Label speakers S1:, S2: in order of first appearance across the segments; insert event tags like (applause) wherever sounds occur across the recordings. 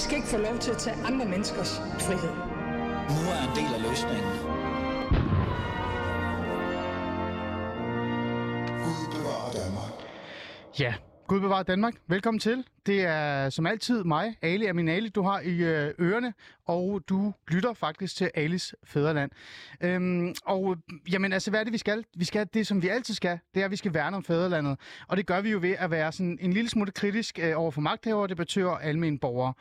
S1: I skal ikke få lov til at tage andre menneskers frihed.
S2: Nu er en del af løsningen.
S3: Gud bevarer Danmark.
S4: Ja, Gud bevarer Danmark. Velkommen til. Det er som altid mig, Ali Amin Ali, du har i øh, ørerne, og du lytter faktisk til Alis Fæderland. Øhm, og jamen altså, hvad er det, vi skal? Vi skal det, som vi altid skal, det er, at vi skal værne om fædrelandet. Og det gør vi jo ved at være sådan en lille smule kritisk øh, over for magthavere, debattører og almindelige borgere.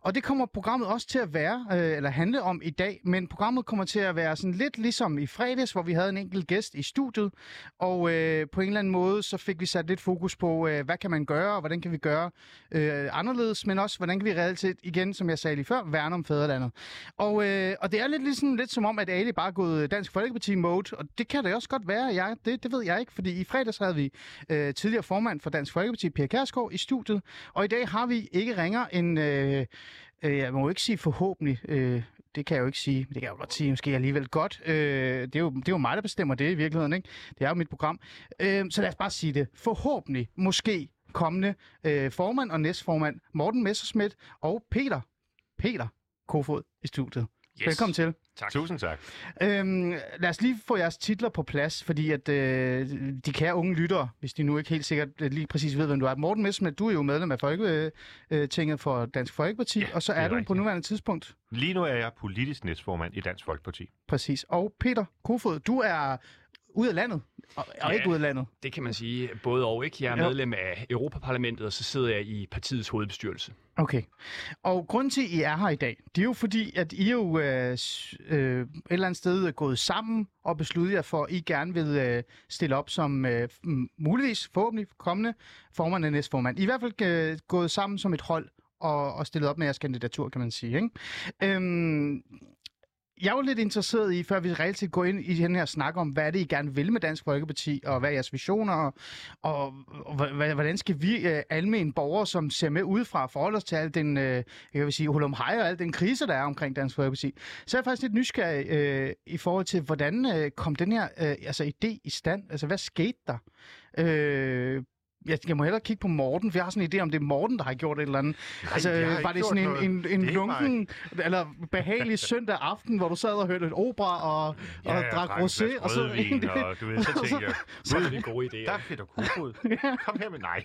S4: Og det kommer programmet også til at være, øh, eller handle om i dag, men programmet kommer til at være sådan lidt ligesom i fredags, hvor vi havde en enkelt gæst i studiet, og øh, på en eller anden måde, så fik vi sat lidt fokus på, øh, hvad kan man gøre, og hvordan kan vi gøre øh, anderledes, men også, hvordan kan vi reelt set, igen, som jeg sagde lige før, værne om fædrelandet. Og, øh, og det er lidt, ligesom, lidt som om, at Ali bare er gået Dansk Folkeparti-mode, og det kan det også godt være, jeg, det, det ved jeg ikke, fordi i fredags havde vi øh, tidligere formand for Dansk Folkeparti, Per Kærsgaard, i studiet, og i dag har vi ikke ringer en, øh, øh, jeg må jo ikke sige forhåbentlig, øh, det kan jeg jo ikke sige, men det kan jeg jo godt sige, måske alligevel godt. Øh, det, er jo, det er jo mig, der bestemmer det i virkeligheden, ikke? Det er jo mit program. Øh, så lad os bare sige det. Forhåbentlig, måske kommende øh, formand og næstformand Morten Messerschmidt og Peter, Peter Kofod i studiet. Yes. Velkommen til.
S5: Tak. Tusind tak.
S4: Øhm, lad os lige få jeres titler på plads, fordi at øh, de kære unge lyttere, hvis de nu ikke helt sikkert øh, lige præcis ved, hvem du er. Morten Messerschmidt, du er jo medlem af Folketinget for Dansk Folkeparti,
S5: Ja,
S4: og så er,
S5: er
S4: du
S5: rigtigt.
S4: på nuværende tidspunkt.
S5: Lige nu er jeg politisk næstformand i Dansk Folkeparti.
S4: Præcis. Og Peter Kofod, du er ud af landet, og, og
S6: Ja.
S4: ikke ud af landet.
S6: Det kan man sige både og, ikke? Jeg er medlem af Europaparlamentet, og så sidder jeg i partiets hovedbestyrelse.
S4: Okay. Og grunden til, at I er her i dag, det er jo fordi, at I jo øh, øh, et eller andet sted er gået sammen og besluttet jer for, at I gerne vil øh, stille op som øh, muligvis, forhåbentlig kommende formand og næstformand. I, I hvert fald øh, gået sammen som et hold og, og stillet op med jeres kandidatur, kan man sige. Ikke? Øhm, jeg er jo lidt interesseret i, før vi reelt set går ind i den her snak om, hvad er det, I gerne vil med Dansk Folkeparti, og hvad er jeres visioner, og, og, og hvordan skal vi øh, almindelige borgere, som ser med udefra, forholde os til al den, øh, jeg vil sige, hulum hej og al den krise, der er omkring Dansk Folkeparti. Så er jeg faktisk lidt nysgerrig øh, i forhold til, hvordan øh, kom den her øh, altså, idé i stand? Altså, hvad skete der? Øh, jeg, jeg må hellere kigge på Morten, for jeg har sådan en idé om, det er Morten, der har gjort et eller andet.
S5: Nej,
S4: altså, var det sådan en, en, en
S5: Det
S4: lunken, eller behagelig (laughs) søndag aften, hvor du sad og hørte et opera og, og drak rosé, og så...
S5: rødvin, (laughs) og du ved, så (laughs) tænkte jeg,
S6: Så er det gode idéer.
S5: der er Peter Kofod. Kom her med nej.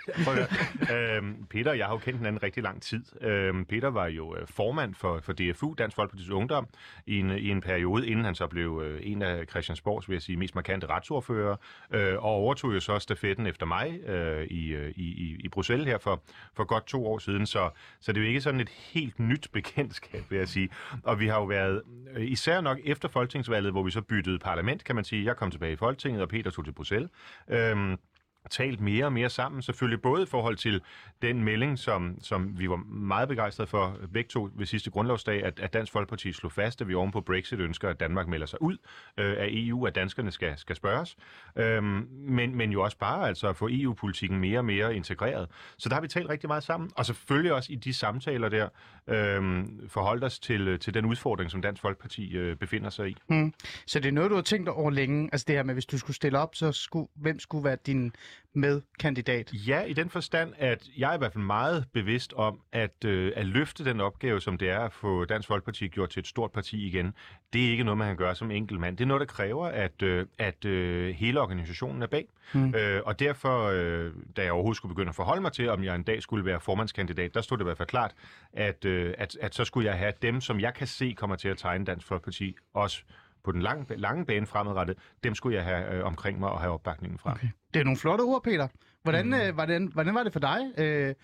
S5: Øhm, Peter og jeg har jo kendt hinanden rigtig lang tid. Øhm, Peter var jo øh, formand for, for DFU, Dansk Folkeparti's Ungdom, i en, i en periode, inden han så blev øh, en af Christiansborgs, vil jeg sige, mest markante retsordfører, øh, og overtog jo så stafetten efter mig øh, i, øh, i, i, i Bruxelles her for, for godt to år siden. Så, så det er jo ikke sådan et helt nyt bekendtskab, vil jeg sige. Og vi har jo været, øh, især nok efter folketingsvalget, hvor vi så byttede parlament, kan man sige. Jeg kom tilbage i Folketinget, og Peter tog til Bruxelles. Øhm, talt mere og mere sammen, selvfølgelig både i forhold til den melding, som, som vi var meget begejstrede for begge to ved sidste grundlovsdag, at, at Dansk Folkeparti slog fast, at vi oven på Brexit ønsker, at Danmark melder sig ud øh, af EU, at danskerne skal, skal spørges, øhm, men, men jo også bare altså at få EU-politikken mere og mere integreret. Så der har vi talt rigtig meget sammen, og selvfølgelig også i de samtaler der øhm, forholdt os til, øh, til den udfordring, som Dansk Folkeparti øh, befinder sig i.
S4: Mm. Så det er noget, du har tænkt over længe, altså det her med, hvis du skulle stille op, så skulle, hvem skulle være din medkandidat?
S5: Ja, i den forstand, at jeg er i hvert fald meget bevidst om, at, øh, at løfte den opgave, som det er at få Dansk Folkeparti gjort til et stort parti igen, det er ikke noget, man kan gøre som enkelt mand. Det er noget, der kræver, at, øh, at øh, hele organisationen er bag. Mm. Øh, og derfor, øh, da jeg overhovedet skulle begynde at forholde mig til, om jeg en dag skulle være formandskandidat, der stod det i hvert fald klart, at, øh, at, at så skulle jeg have dem, som jeg kan se kommer til at tegne Dansk Folkeparti, også på den lange, lange bane fremadrettet, dem skulle jeg have øh, omkring mig og have opbakningen fra.
S4: Okay. Det er nogle flotte ord, Peter. Hvordan, mm. øh, hvordan, hvordan var det for dig øh,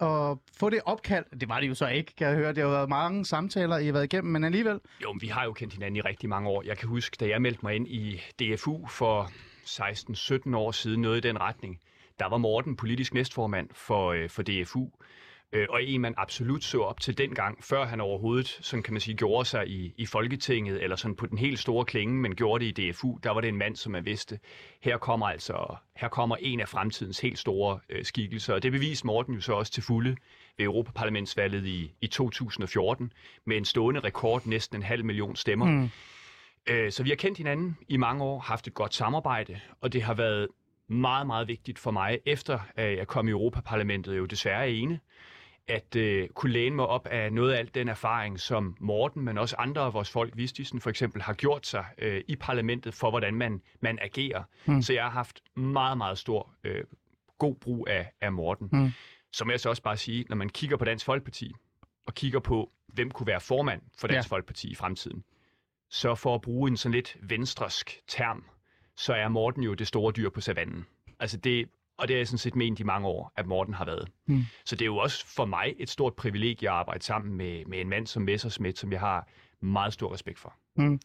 S4: at få det opkald? Det var det jo så ikke, kan jeg høre. Det har jo været mange samtaler, I har været igennem, men alligevel.
S6: Jo, men vi har jo kendt hinanden i rigtig mange år. Jeg kan huske, da jeg meldte mig ind i DFU for 16-17 år siden, noget i den retning, der var Morten politisk næstformand for, øh, for DFU. Øh, og en, man absolut så op til dengang, før han overhovedet, sådan kan man sige, gjorde sig i, i Folketinget, eller sådan på den helt store klinge, men gjorde det i DFU, der var det en mand, som man vidste, her kommer altså, her kommer en af fremtidens helt store øh, skikkelser. Og det beviste Morten jo så også til fulde ved Europaparlamentsvalget i, i 2014, med en stående rekord, næsten en halv million stemmer. Mm. Øh, så vi har kendt hinanden i mange år, haft et godt samarbejde, og det har været meget, meget vigtigt for mig, efter at jeg kom i Europaparlamentet jo desværre ene, at øh, kunne læne mig op af noget af alt den erfaring, som Morten, men også andre af vores folk, Vistisen for eksempel, har gjort sig øh, i parlamentet for, hvordan man, man agerer. Mm. Så jeg har haft meget, meget stor øh, god brug af, af Morten. Mm. Så må jeg så også bare sige, når man kigger på Dansk Folkeparti, og kigger på, hvem kunne være formand for Dansk ja. Folkeparti i fremtiden, så for at bruge en sådan lidt venstresk term, så er Morten jo det store dyr på savannen. Altså det, og det er jeg sådan set ment i mange år, at Morten har været. Mm. Så det er jo også for mig et stort privilegie at arbejde sammen med, med en mand som Messersmith, som jeg har meget stor respekt for.
S4: Mm.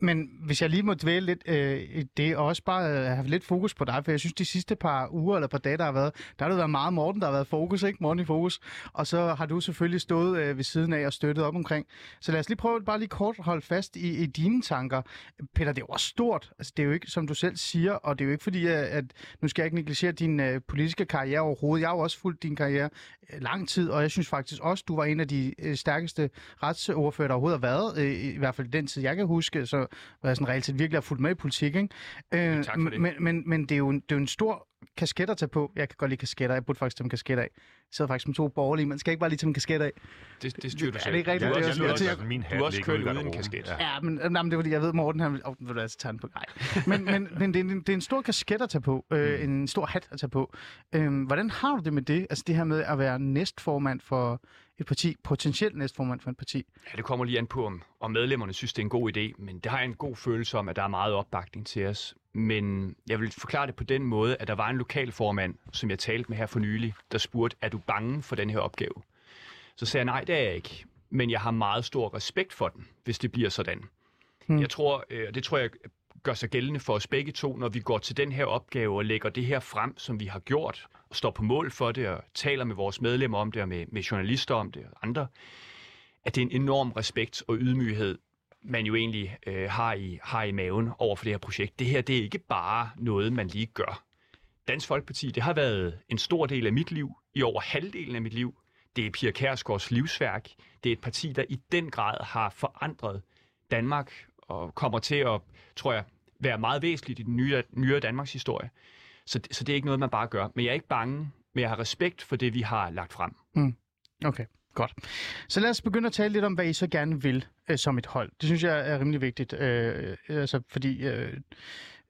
S4: Men hvis jeg lige må dvæle lidt øh, det, er også bare øh, have lidt fokus på dig, for jeg synes, de sidste par uger eller par dage, der har været, der har det været meget Morten, der har været fokus, ikke? Morten i fokus. Og så har du selvfølgelig stået øh, ved siden af og støttet op omkring. Så lad os lige prøve bare lige kort holde fast i, i dine tanker. Peter, det er jo også stort. Altså, det er jo ikke, som du selv siger, og det er jo ikke fordi, at, at nu skal jeg ikke negligere din øh, politiske karriere overhovedet. Jeg har jo også fulgt din karriere øh, lang tid, og jeg synes faktisk også, du var en af de øh, stærkeste retsordfører, der overhovedet har været, øh, i hvert fald den tid, jeg kan huske, så var jeg sådan reelt set virkelig har fulgt med i politik. Ikke?
S6: Øh, tak for det.
S4: Men, men, men det, er jo en, det er jo en stor kasket at tage på. Jeg kan godt lide kasketter. Jeg burde faktisk tage en kasket af. Jeg sidder faktisk med to borgerlige. Man skal ikke bare lige tage en kasket af.
S6: Det, det styrer du selv.
S4: Er det ikke rigtigt?
S6: Du,
S4: det,
S6: også,
S4: jeg,
S6: også,
S4: jeg,
S6: jeg, min du er også kørt uden en kasket.
S4: Ja, ja men, nej, men det er fordi, jeg ved, Morten, han vil... Oh, vil altså tage på? Nej. Men, men, men det, er en, det er en stor kasket at tage på. Øh, mm. En stor hat at tage på. Øh, hvordan har du det med det? Altså det her med at være næstformand for et parti, potentielt næstformand for et parti?
S6: Ja, det kommer lige an på, om, om medlemmerne synes, det er en god idé, men det har jeg en god følelse om, at der er meget opbakning til os. Men jeg vil forklare det på den måde, at der var en lokalformand, som jeg talte med her for nylig, der spurgte, er du bange for den her opgave? Så sagde jeg, nej, det er jeg ikke. Men jeg har meget stor respekt for den, hvis det bliver sådan. Hmm. Jeg tror, og det tror jeg gør sig gældende for os begge to, når vi går til den her opgave og lægger det her frem, som vi har gjort, står på mål for det, og taler med vores medlemmer om det, og med, med journalister om det, og andre, at det er en enorm respekt og ydmyghed, man jo egentlig øh, har, i, har i maven over for det her projekt. Det her, det er ikke bare noget, man lige gør. Dansk Folkeparti, det har været en stor del af mit liv, i over halvdelen af mit liv. Det er Pia Kærsgaards livsværk. Det er et parti, der i den grad har forandret Danmark, og kommer til at, tror jeg, være meget væsentligt i den nye, nyere Danmarks historie. Så, så det er ikke noget, man bare gør. Men jeg er ikke bange, men jeg har respekt for det, vi har lagt frem.
S4: Mm. Okay. Godt. Så lad os begynde at tale lidt om, hvad I så gerne vil øh, som et hold. Det synes jeg er rimelig vigtigt, øh, øh altså, fordi øh,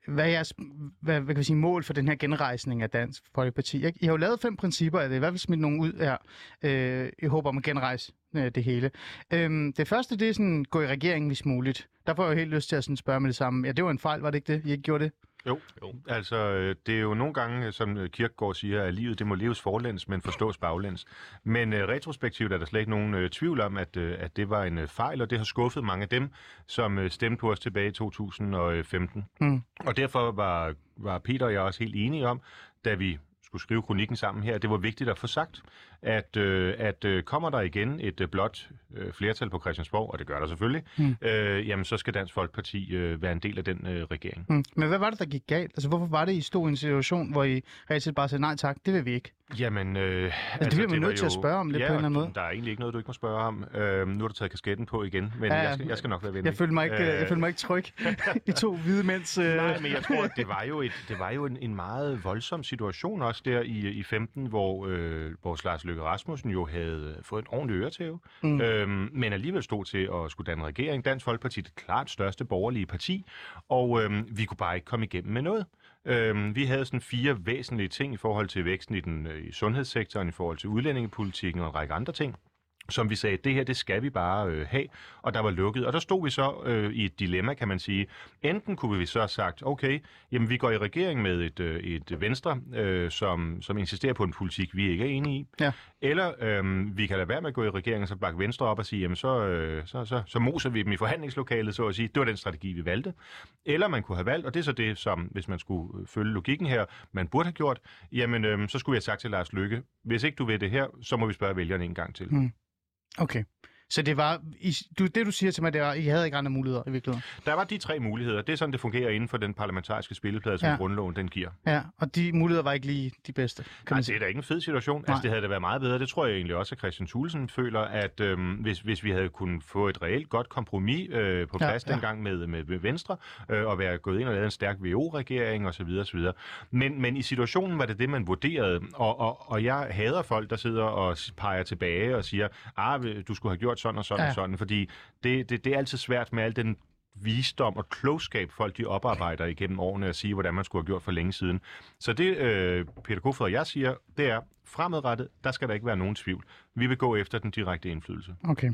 S4: hvad er jeres hvad, hvad kan vi sige, mål for den her genrejsning af Dansk Folkeparti? Ikke? I har jo lavet fem principper, er det i hvert fald smidt nogen ud her. Øh, i håb om at genrejse øh, det hele. Øh, det første, det er sådan, gå i regeringen, hvis muligt. Der får jeg jo helt lyst til at sådan spørge med det samme. Ja, det var en fejl, var det ikke det? I ikke gjorde det?
S5: Jo, jo. altså øh, det er jo nogle gange, som øh, Kirkegaard siger, at livet det må leves forlæns, men forstås baglæns. Men uh, retrospektivt er der slet ikke nogen uh, tvivl om, at, uh, at det var en uh, fejl, og det har skuffet mange af dem, som uh, stemte på os tilbage i 2015. Mm. Og derfor var, var Peter og jeg også helt enige om, da vi skulle skrive kronikken sammen her, det var vigtigt at få sagt, at, øh, at øh, kommer der igen et øh, blot øh, flertal på Christiansborg, og det gør der selvfølgelig, mm. øh, jamen så skal Dansk Folkeparti øh, være en del af den øh, regering.
S4: Mm. Men hvad var det, der gik galt? Altså hvorfor var det, I stod i en situation, hvor I reelt bare sagde, nej tak, det vil vi ikke?
S5: Jamen, øh,
S4: altså, altså, det bliver man nødt til at spørge om lidt
S5: ja,
S4: på en eller anden måde.
S5: der er egentlig ikke noget, du ikke må spørge om. Øh, nu har du taget kasketten på igen, men ja, jeg, skal, jeg skal nok være venlig.
S4: Jeg føler mig ikke, øh... jeg føler mig ikke tryg i to hvide mænds... Øh...
S5: Nej, men jeg tror, det var jo, et, det var jo en, en meget voldsom situation også der i, i 15, hvor øh, vores Lars Løkke Rasmussen jo havde fået en ordentlig øretæve, mm. øhm, men alligevel stod til at skulle danne regering. Dansk Folkeparti det klart største borgerlige parti, og øhm, vi kunne bare ikke komme igennem med noget. Øhm, vi havde sådan fire væsentlige ting i forhold til væksten i, den, øh, i sundhedssektoren, i forhold til udlændingepolitikken og en række andre ting som vi sagde, det her, det skal vi bare øh, have, og der var lukket. Og der stod vi så øh, i et dilemma, kan man sige. Enten kunne vi så have sagt, okay, jamen vi går i regering med et, øh, et venstre, øh, som, som insisterer på en politik, vi ikke er enige i. Ja. Eller øh, vi kan lade være med at gå i regeringen og så bakke venstre op og sige, jamen så, øh, så, så, så moser vi dem i forhandlingslokalet, så at sige. Det var den strategi, vi valgte. Eller man kunne have valgt, og det er så det, som, hvis man skulle øh, følge logikken her, man burde have gjort, jamen øh, så skulle jeg have sagt til Lars Lykke, hvis ikke du vil det her, så må vi spørge vælgerne en gang til. Mm.
S4: Okay. Så det var, I, du, det du siger til mig, det var, I havde ikke andre muligheder i virkeligheden.
S5: Der var de tre muligheder. Det er sådan, det fungerer inden for den parlamentariske spilleplade, som
S4: Ja.
S5: grundloven den giver.
S4: Ja, og de muligheder var ikke lige de bedste, kan
S5: Nej,
S4: man
S5: det
S4: sige.
S5: er da ikke en fed situation.
S4: Nej.
S5: Altså, det havde da været meget bedre. Det tror jeg egentlig også, at Christian Thulesen føler, at øhm, hvis, hvis vi havde kunnet få et reelt godt kompromis øh, på plads
S4: ja.
S5: ja, dengang med, med, med Venstre, øh, og være gået ind og lavet en stærk VO-regering osv. osv. Men, men i situationen var det det, man vurderede. Og, og, og jeg hader folk, der sidder og peger tilbage og siger, ah, du skulle have gjort sådan og sådan
S4: Ja.
S5: ja. og sådan, fordi det, det, det er altid svært med al den visdom og klogskab, folk de oparbejder igennem årene at sige, hvordan man skulle have gjort for længe siden. Så det, øh, Peter Kofod og jeg siger, det er, fremadrettet, der skal der ikke være nogen tvivl. Vi vil gå efter den direkte indflydelse.
S4: Okay.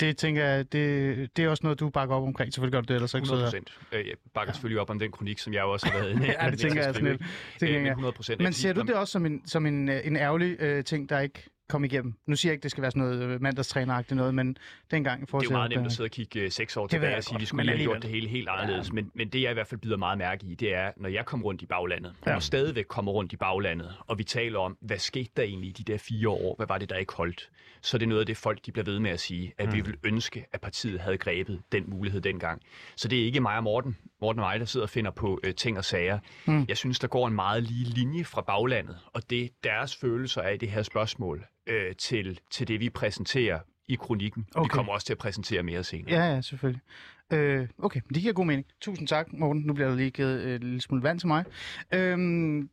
S4: Det tænker jeg, det, det er også noget, du bakker op omkring. Selvfølgelig gør du det, ellers så ikke
S6: 100
S4: sidder
S6: procent. Øh, Jeg bakker selvfølgelig op om den kronik, som jeg også har været (laughs) inde.
S4: Ja, det tænker jeg sådan lidt. Det
S6: Det
S4: tænker jeg.
S6: 100 procent.
S4: Men ser du det også som en, som en, øh, en ærgerlig øh, ting, der ikke kom igennem? Nu siger jeg ikke, det skal være sådan noget øh, mandagstræneragtigt noget, men dengang
S6: Det er jo meget nemt at sidde og kigge øh, seks år tilbage og sige, at vi skulle lige have gjort det hele helt anderledes. Men, men det, jeg i hvert fald bider meget mærke i, det er, når jeg kom rundt i baglandet,
S4: Ja.
S6: og stadigvæk kommer rundt i baglandet, og vi taler om, hvad skete der egentlig i de der fire år? Hvad var det, der ikke holdt? Så det er noget af det, folk de bliver ved med at sige, at vi vil ønske, at partiet havde grebet den mulighed dengang. Så det er ikke mig og Morten, Morten og mig, der sidder og finder på øh, ting og sager.
S4: Mm.
S6: Jeg synes, der går en meget lige linje fra baglandet, og det deres følelser af det her spørgsmål øh, til, til det, vi præsenterer i kronikken. Okay. Vi kommer også til at præsentere mere senere.
S4: Ja, ja, selvfølgelig. Øh, okay, det giver god mening. Tusind tak, Morten. Nu bliver der lige givet øh, et lille smule vand til mig. Øhm,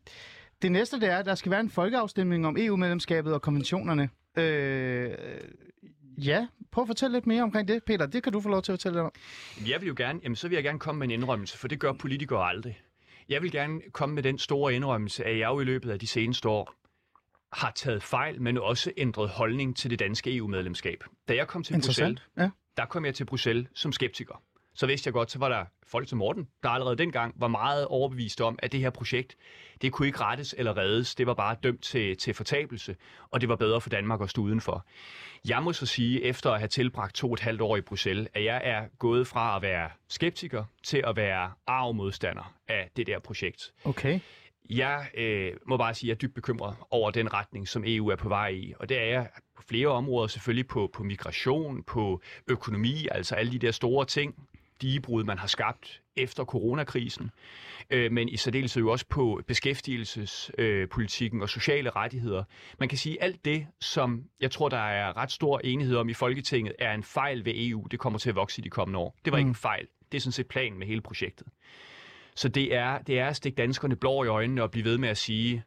S4: det næste, det er, at der skal være en folkeafstemning om EU-medlemskabet og konventionerne. Øh, ja, prøv at fortælle lidt mere omkring det, Peter. Det kan du få lov til at fortælle lidt om.
S6: Jeg vil jo gerne, jamen så vil jeg gerne komme med en indrømmelse, for det gør politikere aldrig. Jeg vil gerne komme med den store indrømmelse, at jeg jo i løbet af de seneste år har taget fejl, men også ændret holdning til det danske EU-medlemskab. Da jeg kom til Bruxelles.
S4: Ja.
S6: der kom jeg til Bruxelles som skeptiker. Så vidste jeg godt, så var der folk som Morten, der allerede dengang var meget overbevist om, at det her projekt, det kunne ikke rettes eller reddes. Det var bare dømt til, til fortabelse, og det var bedre for Danmark at stå udenfor. Jeg må så sige, efter at have tilbragt to og et halvt år i Bruxelles, at jeg er gået fra at være skeptiker til at være arv modstander af det der projekt.
S4: Okay.
S6: Jeg øh, må bare sige, at jeg er dybt bekymret over den retning, som EU er på vej i. Og det er jeg på flere områder, selvfølgelig på, på migration, på økonomi, altså alle de der store ting, digebrud, man har skabt efter coronakrisen. Øh, men i særdeleshed jo også på beskæftigelsespolitikken øh, og sociale rettigheder. Man kan sige, at alt det, som jeg tror, der er ret stor enighed om i Folketinget, er en fejl ved EU. Det kommer til at vokse i de kommende år. Det var ikke en fejl. Det er sådan set planen med hele projektet. Så det er, det er at stikke danskerne blå i øjnene og blive ved med at sige,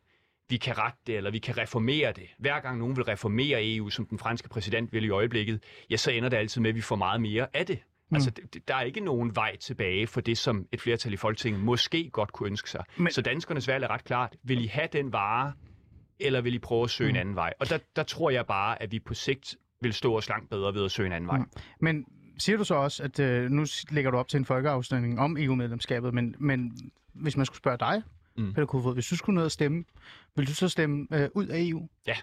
S6: vi kan rette det, eller vi kan reformere det. Hver gang nogen vil reformere EU, som den franske præsident vil i øjeblikket, ja, så ender det altid med, at vi får meget mere af det. Mm. Altså, der er ikke nogen vej tilbage for det, som et flertal i Folketinget måske godt kunne ønske sig.
S4: Men-.
S6: Så danskernes valg er ret klart. Vil I have den vare, eller vil I prøve at søge mm. en anden vej? Og der, der tror jeg bare, at vi på sigt vil stå os langt bedre ved at søge en anden vej.
S4: Mm. Men siger du så også, at øh, nu lægger du op til en folkeafstemning om EU-medlemskabet, men, men hvis man skulle spørge dig. Mm. Peter Kofod, hvis du skulle ned og stemme, vil du så stemme øh, ud af EU?
S6: Ja.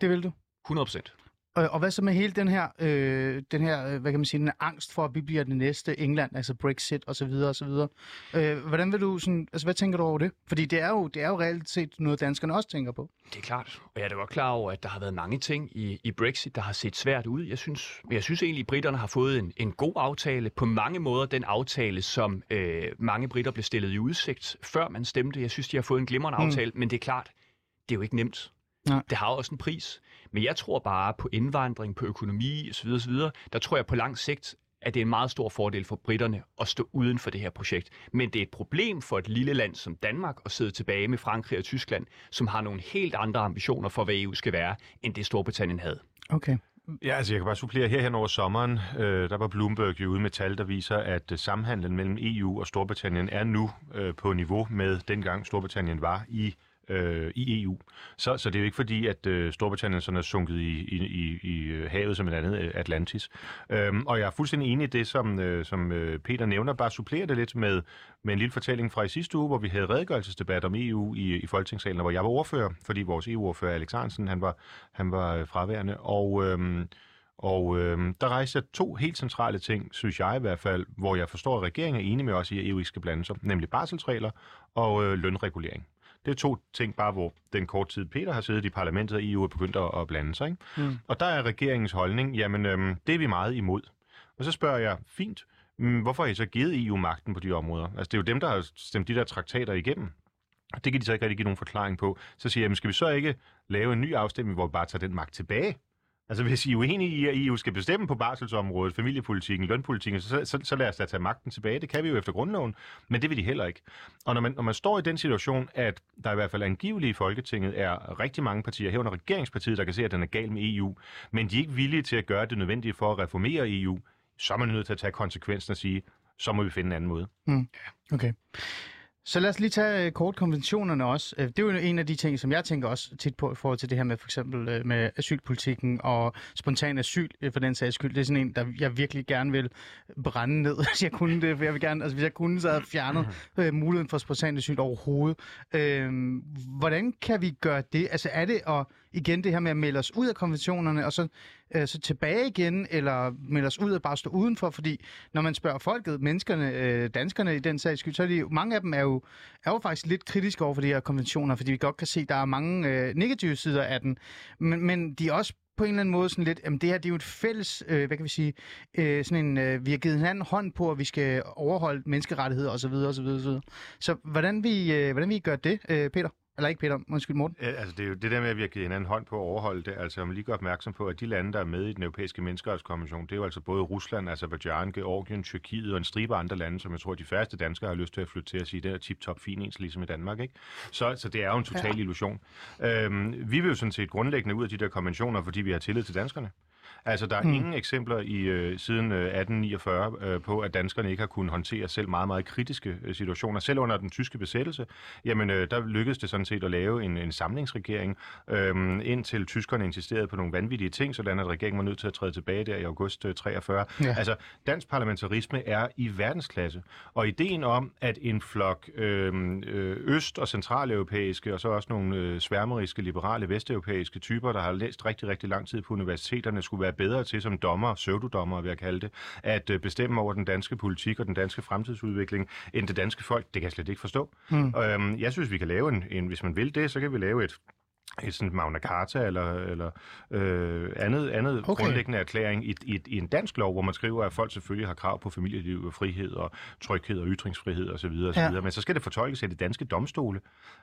S4: Det vil du?
S6: 100 procent.
S4: Og, og hvad så med hele den her, øh, den her øh, hvad kan man sige, den angst for, at vi bliver det næste England, altså Brexit og så videre og så videre. Øh, hvordan vil du sådan, altså hvad tænker du over det? Fordi det er jo, det er jo reelt set noget, danskerne også tænker på.
S6: Det er klart, og jeg er da godt klar over, at der har været mange ting i, i Brexit, der har set svært ud. Jeg synes, jeg synes egentlig, at britterne har fået en, en god aftale. På mange måder den aftale, som øh, mange britter blev stillet i udsigt, før man stemte. Jeg synes, de har fået en glimrende
S4: Mm.
S6: aftale, men det er klart, det er jo ikke nemt.
S4: Nej.
S6: Det har også en pris. Men jeg tror bare på indvandring, på økonomi osv. osv. Der tror jeg på lang sigt, at det er en meget stor fordel for britterne at stå uden for det her projekt. Men det er et problem for et lille land som Danmark at sidde tilbage med Frankrig og Tyskland, som har nogle helt andre ambitioner for, hvad EU skal være, end det Storbritannien havde.
S4: Okay.
S5: Ja, altså jeg kan bare supplere her hen over sommeren. Øh, der var Bloomberg jo ude med tal, der viser, at øh, samhandlen mellem EU og Storbritannien er nu øh, på niveau med dengang Storbritannien var i øh, i EU. Så, så det er jo ikke fordi, at øh, Storbritannien sådan er sunket i, i, i, i havet som et andet øh, Atlantis. Øhm, og jeg er fuldstændig enig i det, som, øh, som øh, Peter nævner. Bare supplere det lidt med, med en lille fortælling fra i sidste uge, hvor vi havde redegørelsesdebat om EU i, i Folketingssalen, hvor jeg var ordfører, fordi vores EU-ordfører Alex Hansen, han var, han var øh, fraværende. Og... Øh, og øh, der rejser to helt centrale ting, synes jeg i hvert fald, hvor jeg forstår, at regeringen er enig med os i, at EU ikke skal blande sig, nemlig barselsregler og øh, lønregulering. Det er to ting bare, hvor den kort tid Peter har siddet i parlamentet, og EU er begyndt at, at blande sig. Ikke? Mm. Og der er regeringens holdning, jamen øhm, det er vi meget imod. Og så spørger jeg, fint, mm, hvorfor har I så givet EU magten på de områder? Altså det er jo dem, der har stemt de der traktater igennem. Det kan de så ikke rigtig give nogen forklaring på. Så siger jeg, jamen skal vi så ikke lave en ny afstemning, hvor vi bare tager den magt tilbage? Altså hvis I er uenige i, at EU skal bestemme på barselsområdet, familiepolitikken, lønpolitikken, så, så, så lad os da tage magten tilbage. Det kan vi jo efter grundloven, men det vil de heller ikke. Og når man, når man står i den situation, at der i hvert fald angiveligt i Folketinget er rigtig mange partier, herunder regeringspartiet, der kan se, at den er gal med EU, men de er ikke villige til at gøre det nødvendige for at reformere EU, så er man nødt til at tage konsekvensen og sige, så må vi finde en anden måde.
S4: Mm. Okay. Så lad os lige tage øh, kort konventionerne også. Øh, Det er jo en af de ting, som jeg tænker også tit på i forhold til det her med for eksempel øh, med asylpolitikken og spontan asyl øh, for den sags skyld. Det er sådan en, der jeg virkelig gerne vil brænde ned, (laughs) hvis jeg kunne det. For jeg vil gerne, altså hvis jeg kunne, så havde jeg fjernet øh, muligheden for spontan asyl overhovedet. Øh, hvordan kan vi gøre det? Altså er det at, igen det her med at melde os ud af konventionerne og så, øh, så tilbage igen, eller melde os ud og bare stå udenfor? Fordi når man spørger folket, menneskerne, øh, danskerne i den sags skyld, så er de jo, mange af dem er jo, er jo faktisk lidt kritiske over for de her konventioner, fordi vi godt kan se, at der er mange øh, negative sider af den. Men, men de er også på en eller anden måde sådan lidt, jamen det her det er jo et fælles, øh, hvad kan vi sige, øh, sådan en, øh, vi har givet hinanden hånd på, at vi skal overholde menneskerettigheder osv. osv., osv. Så hvordan vi, øh, hvordan vi gør det, øh, Peter? Eller ikke Peter, undskyld Morten.
S5: Ja, altså det er jo det der med, at vi har givet hinanden hånd på at overholde det. Altså må lige gøre opmærksom på, at de lande, der er med i den europæiske menneskerettighedskonvention, det er jo altså både Rusland, Azerbaijan, Georgien, Tyrkiet og en stribe andre lande, som jeg tror, de færreste danskere har lyst til at flytte til at sige, det er tip-top fin ens, ligesom i Danmark. Ikke? Så, så det er jo en total ja. illusion. Øhm, vi vil jo sådan set grundlæggende ud af de der konventioner, fordi vi har tillid til danskerne. Altså, der er mm. ingen eksempler i øh, siden øh, 1849 øh, på, at danskerne ikke har kunnet håndtere selv meget, meget kritiske øh, situationer. Selv under den tyske besættelse, jamen, øh, der lykkedes det sådan set at lave en, en samlingsregering, øh, indtil tyskerne insisterede på nogle vanvittige ting, sådan at regeringen var nødt til at træde tilbage der i august øh, 43. Ja. Altså, dansk parlamentarisme er i verdensklasse. Og ideen om, at en flok øh, øh, øst- og centraleuropæiske, og så også nogle øh, sværmeriske, liberale vesteuropæiske typer, der har læst rigtig, rigtig lang tid på universiteterne, skulle være bedre til som dommer, pseudodommer vil jeg kalde det, at øh, bestemme over den danske politik og den danske fremtidsudvikling, end det danske folk. Det kan jeg slet ikke forstå. Mm. Øhm, jeg synes, vi kan lave en, en, hvis man vil det, så kan vi lave et et sådan Magna Carta eller, eller øh, andet, andet okay. grundlæggende erklæring i, i, i en dansk lov, hvor man skriver, at folk selvfølgelig har krav på familieliv og frihed og tryghed og ytringsfrihed osv. osv. Ja. Men så skal det fortolkes af de danske domstole.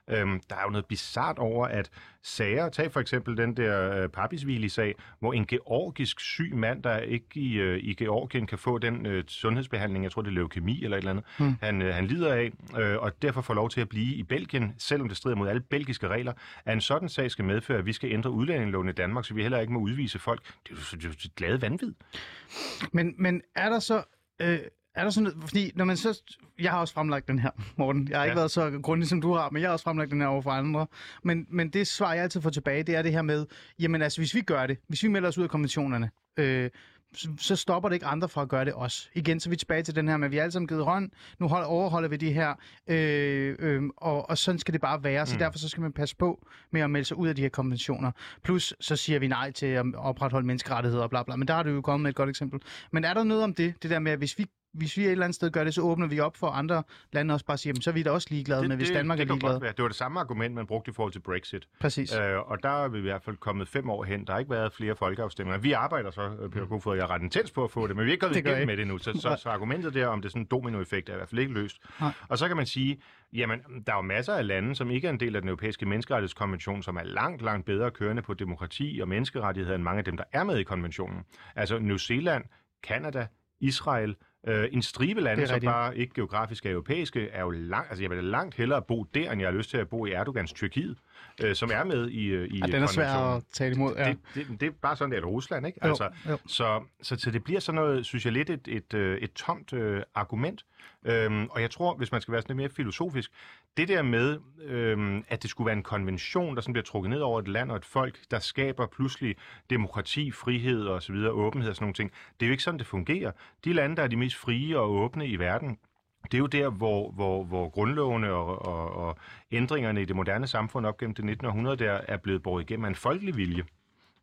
S5: Øhm, der er jo noget bizart over, at sager, tag for eksempel den der øh, Papisvili-sag, hvor en georgisk syg mand, der ikke i, øh, i Georgien kan få den øh, sundhedsbehandling, jeg tror det er leukemi eller et eller andet, hmm. han, øh, han lider af, øh, og derfor får lov til at blive i Belgien, selvom det strider mod alle belgiske regler, er en sådan sag skal medføre, at vi skal ændre udlændingeloven i Danmark, så vi heller ikke må udvise folk. Det er jo, er et glade vanvid.
S4: Men, men er der så... Øh, er der sådan noget, fordi når man så, jeg har også fremlagt den her, Morten. Jeg har ikke ja. været så grundig som du har, men jeg har også fremlagt den her over for andre. Men, men det svar, jeg altid får tilbage, det er det her med, jamen altså, hvis vi gør det, hvis vi melder os ud af konventionerne, øh, så, stopper det ikke andre fra at gøre det også. Igen, så er vi tilbage til den her med, at vi har alle sammen givet hånd, nu hold, overholder vi de her, øh, øh, og, og sådan skal det bare være. Så mm. derfor så skal man passe på med at melde sig ud af de her konventioner. Plus, så siger vi nej til at opretholde menneskerettigheder og bla bla, men der har du jo kommet med et godt eksempel. Men er der noget om det, det der med, at hvis vi hvis vi et eller andet sted gør det, så åbner vi op for andre lande også bare siger, så er vi da også ligeglade
S5: det,
S4: med, hvis
S5: det,
S4: Danmark
S5: det
S4: er ligeglade.
S5: Det var det samme argument, man brugte i forhold til Brexit.
S4: Præcis.
S5: Øh, og der er vi i hvert fald kommet fem år hen. Der har ikke været flere folkeafstemninger. Vi arbejder så, øh, Peter Kofod, jeg er ret intens på at få det, men vi er ikke gået (laughs) igennem med det nu. Så, så, så, argumentet der om det er sådan en dominoeffekt er i hvert fald ikke løst. Nej. Og så kan man sige, jamen, der er jo masser af lande, som ikke er en del af den europæiske menneskerettighedskonvention, som er langt, langt bedre kørende på demokrati og menneskerettigheder end mange af dem, der er med i konventionen. Altså New Zealand, Kanada, Israel, Øh, en stribe lande, som bare ikke geografisk er europæiske, er jo langt, altså jeg vil langt hellere bo der, end jeg har lyst til at bo i Erdogans Tyrkiet, øh, som er med i, øh, i
S4: ja, den er svær at tale imod, ja.
S5: Det, det, det, er bare sådan, det er Rusland, ikke? Altså, jo, jo. Så, så, så det bliver sådan noget, synes jeg, lidt et, et, et, et tomt øh, argument. Øhm, og jeg tror, hvis man skal være sådan lidt mere filosofisk, det der med, øhm, at det skulle være en konvention, der sådan bliver trukket ned over et land og et folk, der skaber pludselig demokrati, frihed og så videre, åbenhed og sådan nogle ting, det er jo ikke sådan, det fungerer. De lande, der er de mest frie og åbne i verden, det er jo der, hvor, hvor, hvor grundlovene og, og, og ændringerne i det moderne samfund op gennem det 19. århundrede der er blevet båret igennem af en folkelig vilje.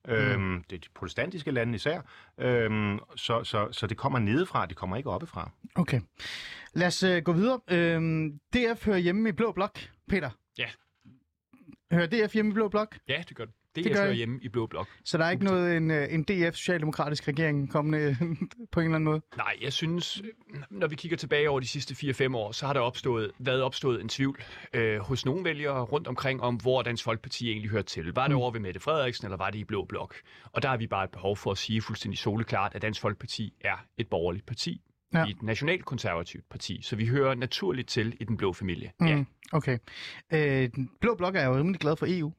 S5: Mm. Øhm, det er de protestantiske lande især. Øhm, så, så, så det kommer nedefra, det kommer ikke oppefra.
S4: Okay. Lad os uh, gå videre. Øhm, DF hører hjemme i Blå Blok. Peter?
S6: Ja.
S4: Hører DF hjemme i Blå Blok?
S6: Ja, det gør det.
S4: Det
S6: Det,
S4: gør
S6: hører hjemme i Blå Blok.
S4: Så der er ikke noget en, øh, en DF-socialdemokratisk regering kommende (laughs) på en eller anden måde?
S6: Nej, jeg synes, når vi kigger tilbage over de sidste 4-5 år, så har der opstået, været opstået en tvivl øh, hos nogle vælgere rundt omkring om, hvor Dansk Folkeparti egentlig hører til. Var det over ved Mette Frederiksen, eller var det i Blå Blok? Og der har vi bare et behov for at sige fuldstændig soleklart, at Dansk Folkeparti er et borgerligt parti.
S4: Ja.
S6: Ja. et nationalkonservativt parti, så vi hører naturligt til i den blå familie. Ja,
S4: Mm, okay. Øh, Blå Blok er jo rimelig glad for EU.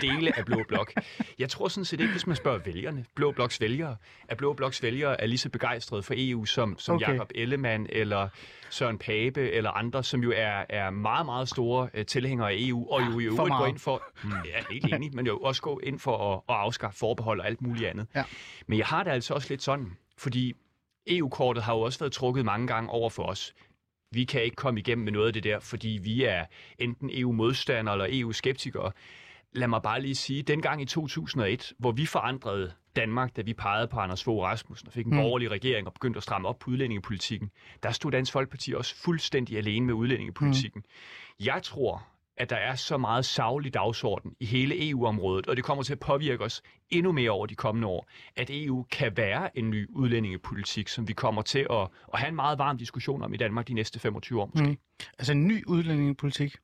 S6: Dele af Blå Blok. Jeg tror sådan set ikke, hvis man spørger vælgerne, Blå Bloks vælgere, at Blå Bloks vælgere er lige så begejstrede for EU som, som
S4: Okay.
S6: Jakob Ellemann eller Søren Pape eller andre, som jo er, er meget, meget store uh, tilhængere af EU, og jo i øvrigt går ind for, ja, helt enig, men jo også går ind for at, at afskaffe forbehold og alt muligt andet.
S4: Ja.
S6: Men jeg har det altså også lidt sådan, fordi EU-kortet har jo også været trukket mange gange over for os. Vi kan ikke komme igennem med noget af det der, fordi vi er enten EU-modstandere eller EU-skeptikere. Lad mig bare lige sige, dengang i 2001, hvor vi forandrede Danmark, da vi pegede på Anders Fogh Rasmussen og fik en
S4: Mm.
S6: borgerlig regering og begyndte at stramme op på udlændingepolitikken, der stod Dansk Folkeparti også fuldstændig alene med udlændingepolitikken. Mm. Jeg tror, at der er så meget savlig dagsorden i hele EU-området, og det kommer til at påvirke os endnu mere over de kommende år, at EU kan være en ny udlændingepolitik, som vi kommer til at, at have en meget varm diskussion om i Danmark de næste 25 år måske.
S4: Mm. Altså en ny udlændingepolitik.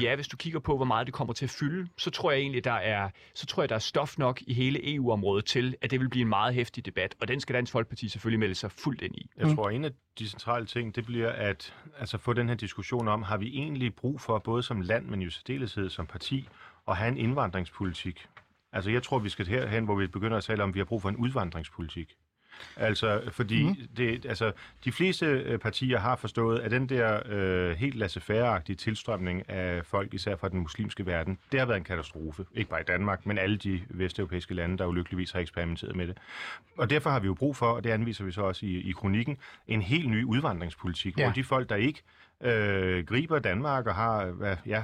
S6: Ja, hvis du kigger på, hvor meget det kommer til at fylde, så tror jeg egentlig, der er, så tror jeg, der er stof nok i hele EU-området til, at det vil blive en meget hæftig debat, og den skal Dansk Folkeparti selvfølgelig melde sig fuldt ind i.
S5: Jeg
S4: Mm.
S5: tror, en af de centrale ting, det bliver at altså, få den her diskussion om, har vi egentlig brug for, både som land, men jo i særdeleshed som parti, at have en indvandringspolitik? Altså, jeg tror, vi skal herhen, hvor vi begynder at tale om, at vi har brug for en udvandringspolitik. Altså, fordi mm. det, altså, de fleste øh, partier har forstået, at den der øh, helt laissez-faire-agtige tilstrømning af folk, især fra den muslimske verden, det har været en katastrofe. Ikke bare i Danmark, men alle de vesteuropæiske lande, der ulykkeligvis har eksperimenteret med det. Og derfor har vi jo brug for, og det anviser vi så også i, i kronikken, en helt ny udvandringspolitik,
S4: ja.
S5: hvor de folk, der ikke øh, griber Danmark og har hvad, ja,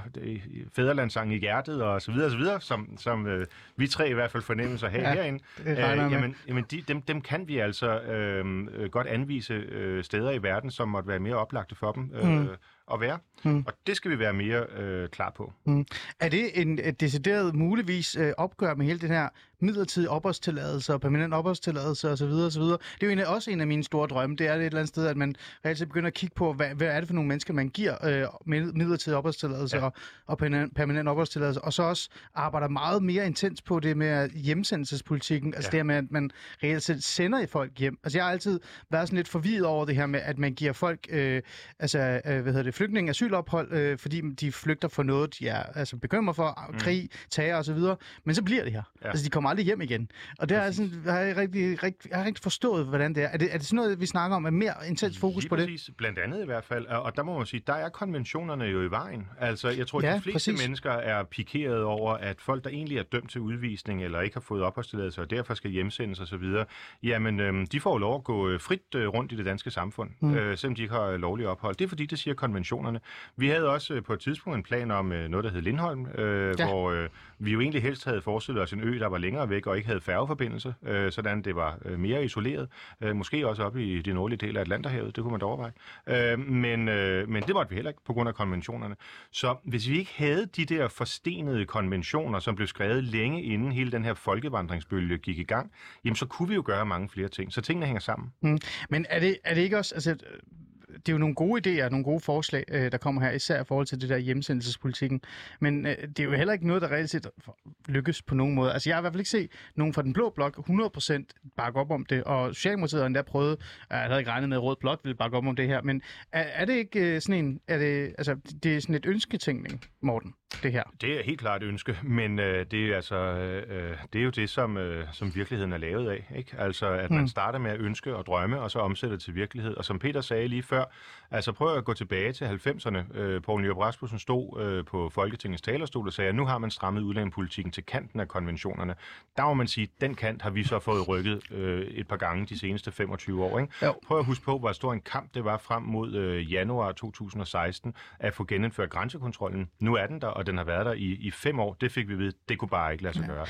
S5: fædrelandssang i hjertet og så videre, og så videre som, som øh, vi tre i hvert fald fornemmes at have
S4: Ja,
S5: herinde,
S4: med.
S5: jamen, jamen de, dem, dem kan vi altså øh, øh, godt anvise øh, steder i verden, som måtte være mere oplagte for dem øh,
S4: Mm.
S5: Mm. at være.
S4: Mm.
S5: Mm. Og det skal vi være mere øh, klar på.
S4: Er det en et decideret muligvis øh, opgør med hele den her midlertidige opholdstilladelse og permanent opholdstilladelse osv. osv.? Det er jo egentlig også en af mine store drømme. Det er det et eller andet sted, at man reelt set begynder at kigge på, hvad, hvad er det for nogle mennesker, man giver øh, mid- midlertidig opholdstilladelse ja. Og, og permanent, permanent opholdstilladelse, og så også arbejder meget mere intens på det med hjemsendelsespolitikken, altså. Ja. det her med, at man reelt set sender folk hjem. Altså jeg har altid været sådan lidt forvirret over det her med, at man giver folk øh, altså, øh, hvad hedder det, flygtninge asylophold, øh, fordi de flygter for noget, de er altså, bekymret for, mm. krig, terror osv., men så bliver det her. Ja. Altså de kommer aldrig hjem igen. Og det har jeg,
S5: Præcis.
S4: sådan, har jeg, rigtig, rigtig, jeg har rigtig forstået, hvordan det er. Er det, er det sådan noget, vi snakker om, er mere intens fokus
S5: Lige
S4: på det?
S5: præcis, Blandt andet i hvert fald. Og der må man sige, der er konventionerne jo i vejen. Altså, jeg tror,
S4: Ja,
S5: de fleste
S4: præcis.
S5: mennesker er pikeret over, at folk, der egentlig er dømt til udvisning, eller ikke har fået opholdstilladelse, og derfor skal hjemsendes osv., jamen, øhm, de får lov at gå øh, frit øh, rundt i det danske samfund,
S4: Mm.
S5: mm. øh, selvom de ikke har øh, lovlig ophold. Det er fordi, det siger konventionerne. Vi havde også øh, på et tidspunkt en plan om øh, noget, der hed Lindholm, øh,
S4: Ja.
S5: hvor øh, vi jo egentlig helst havde forestillet os en ø, der var længere væk og ikke havde færgeforbindelse, øh, sådan det var øh, mere isoleret. Øh, måske også oppe i de nordlige dele af Atlanterhavet, det kunne man da overveje. Øh, men, øh, men det måtte vi heller ikke på grund af konventionerne. Så hvis vi ikke havde de der forstenede konventioner, som blev skrevet længe inden hele den her folkevandringsbølge gik i gang, jamen så kunne vi jo gøre mange flere ting. Så tingene hænger sammen.
S4: Men er det, er det ikke også... Altså, det er jo nogle gode idéer, nogle gode forslag, øh, der kommer her, især i forhold til det der hjemsendelsespolitikken. Men øh, det er jo heller ikke noget, der reelt set lykkes på nogen måde. Altså, jeg har i hvert fald ikke set nogen fra den blå blok 100% bakke op om det, og Socialdemokratiet har endda prøvet, øh, jeg havde ikke regnet med, at Rød Blok ville bakke op om det her, men er, er det ikke øh, sådan en, er det, altså, det er sådan et ønsketænkning, Morten, det her?
S5: Det er helt klart et ønske, men øh, det, er altså, øh, det er jo det, som, øh, som virkeligheden er lavet af. Ikke? Altså, at man
S4: Mm.
S5: starter med at ønske og drømme, og så omsætter det til virkelighed. Og som Peter sagde lige før, altså prøv at gå tilbage til 90'erne. Øh, Poul Nyrup Rasmussen stod øh, på Folketingets talerstol og sagde, at nu har man strammet udlændingepolitikken til kanten af konventionerne. Der må man sige, at den kant har vi så fået rykket øh, et par gange de seneste 25 år. Ikke?
S4: Jo.
S5: Prøv at huske på, hvor stor en kamp det var frem mod øh, januar 2016 at få genindført grænsekontrollen. Nu er den der, og den har været der i, i fem år. Det fik vi ved, det kunne bare ikke lade sig
S4: Ja.
S5: gøre.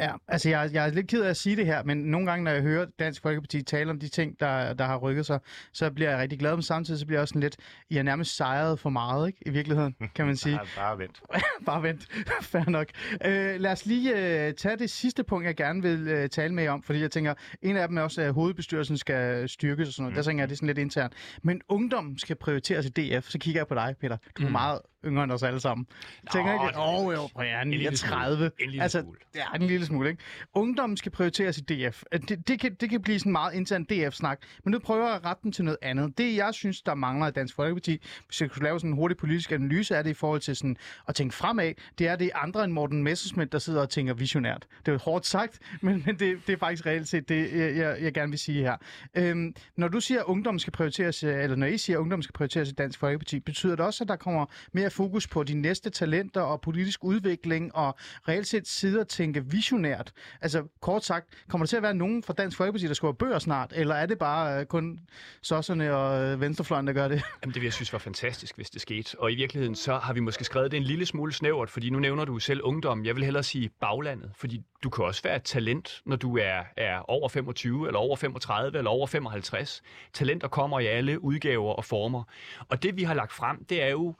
S4: Ja, altså jeg, jeg er lidt ked af at sige det her, men nogle gange, når jeg hører Dansk Folkeparti tale om de ting, der, der har rykket sig, så bliver jeg rigtig glad, men samtidig så bliver jeg også sådan lidt, I har nærmest sejret for meget, ikke? I virkeligheden, kan man (laughs) sige.
S5: Bare, bare vent. (laughs)
S4: Bare vent. (laughs) Fair nok. Øh, lad os lige øh, tage det sidste punkt, jeg gerne vil øh, tale med jer om, fordi jeg tænker, en af dem er også, at hovedbestyrelsen skal styrkes og sådan noget. Mm. Der tænker jeg, det er sådan lidt internt. Men ungdom skal prioriteres i DF. Så kigger jeg på dig, Peter. Du er mm. meget yngre end os alle sammen. Jeg tænker
S6: Nå,
S4: ikke, åh oh, jo, at,
S6: en
S4: er
S6: lille smule.
S4: 30.
S6: En lille
S4: altså,
S6: smule.
S4: Ja, en lille smule, ikke? Ungdommen skal prioriteres i DF. Det, det, kan, det kan blive sådan meget intern DF-snak, men nu prøver jeg at rette den til noget andet. Det, jeg synes, der mangler i Dansk Folkeparti, hvis jeg kunne lave sådan en hurtig politisk analyse af det i forhold til sådan at tænke fremad, det er det er andre end Morten Messerschmidt, der sidder og tænker visionært. Det er jo hårdt sagt, (laughs) men, men det, det er faktisk reelt set det, jeg, jeg, jeg gerne vil sige her. Øhm, når du siger, at ungdommen skal prioriteres, eller når I siger, at ungdommen skal prioriteres i Dansk Folkeparti, betyder det også, at der kommer mere fokus på de næste talenter og politisk udvikling, og reelt set sidde og tænke visionært? Altså kort sagt, kommer der til at være nogen fra Dansk Folkeparti, der skriver bøger snart, eller er det bare øh, kun sosserne og øh, venstrefløjen, der gør det? (laughs)
S6: Jamen, det vil jeg synes var fantastisk, hvis det skete. Og i virkeligheden, så har vi måske skrevet det en lille smule snævert, fordi nu nævner du selv ungdom. Jeg vil hellere sige baglandet, fordi du kan også være et talent, når du er, er over 25, eller over 35, eller over 55. Talenter kommer i alle udgaver og former. Og det, vi har lagt frem, det er jo,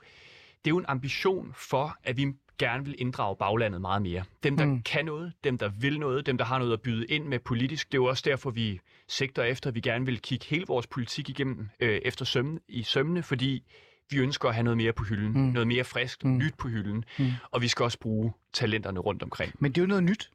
S6: det er jo en ambition for, at vi gerne vil inddrage baglandet meget mere. Dem, der mm. kan noget, dem, der vil noget, dem, der har noget at byde ind med politisk. Det er jo også derfor, vi sigter efter, at vi gerne vil kigge hele vores politik igennem øh, efter sømne, i sømne, fordi vi ønsker at have noget mere på hylden, mm. noget mere friskt, mm. nyt på hylden, mm. og vi skal også bruge talenterne rundt omkring.
S4: Men det er jo noget nyt,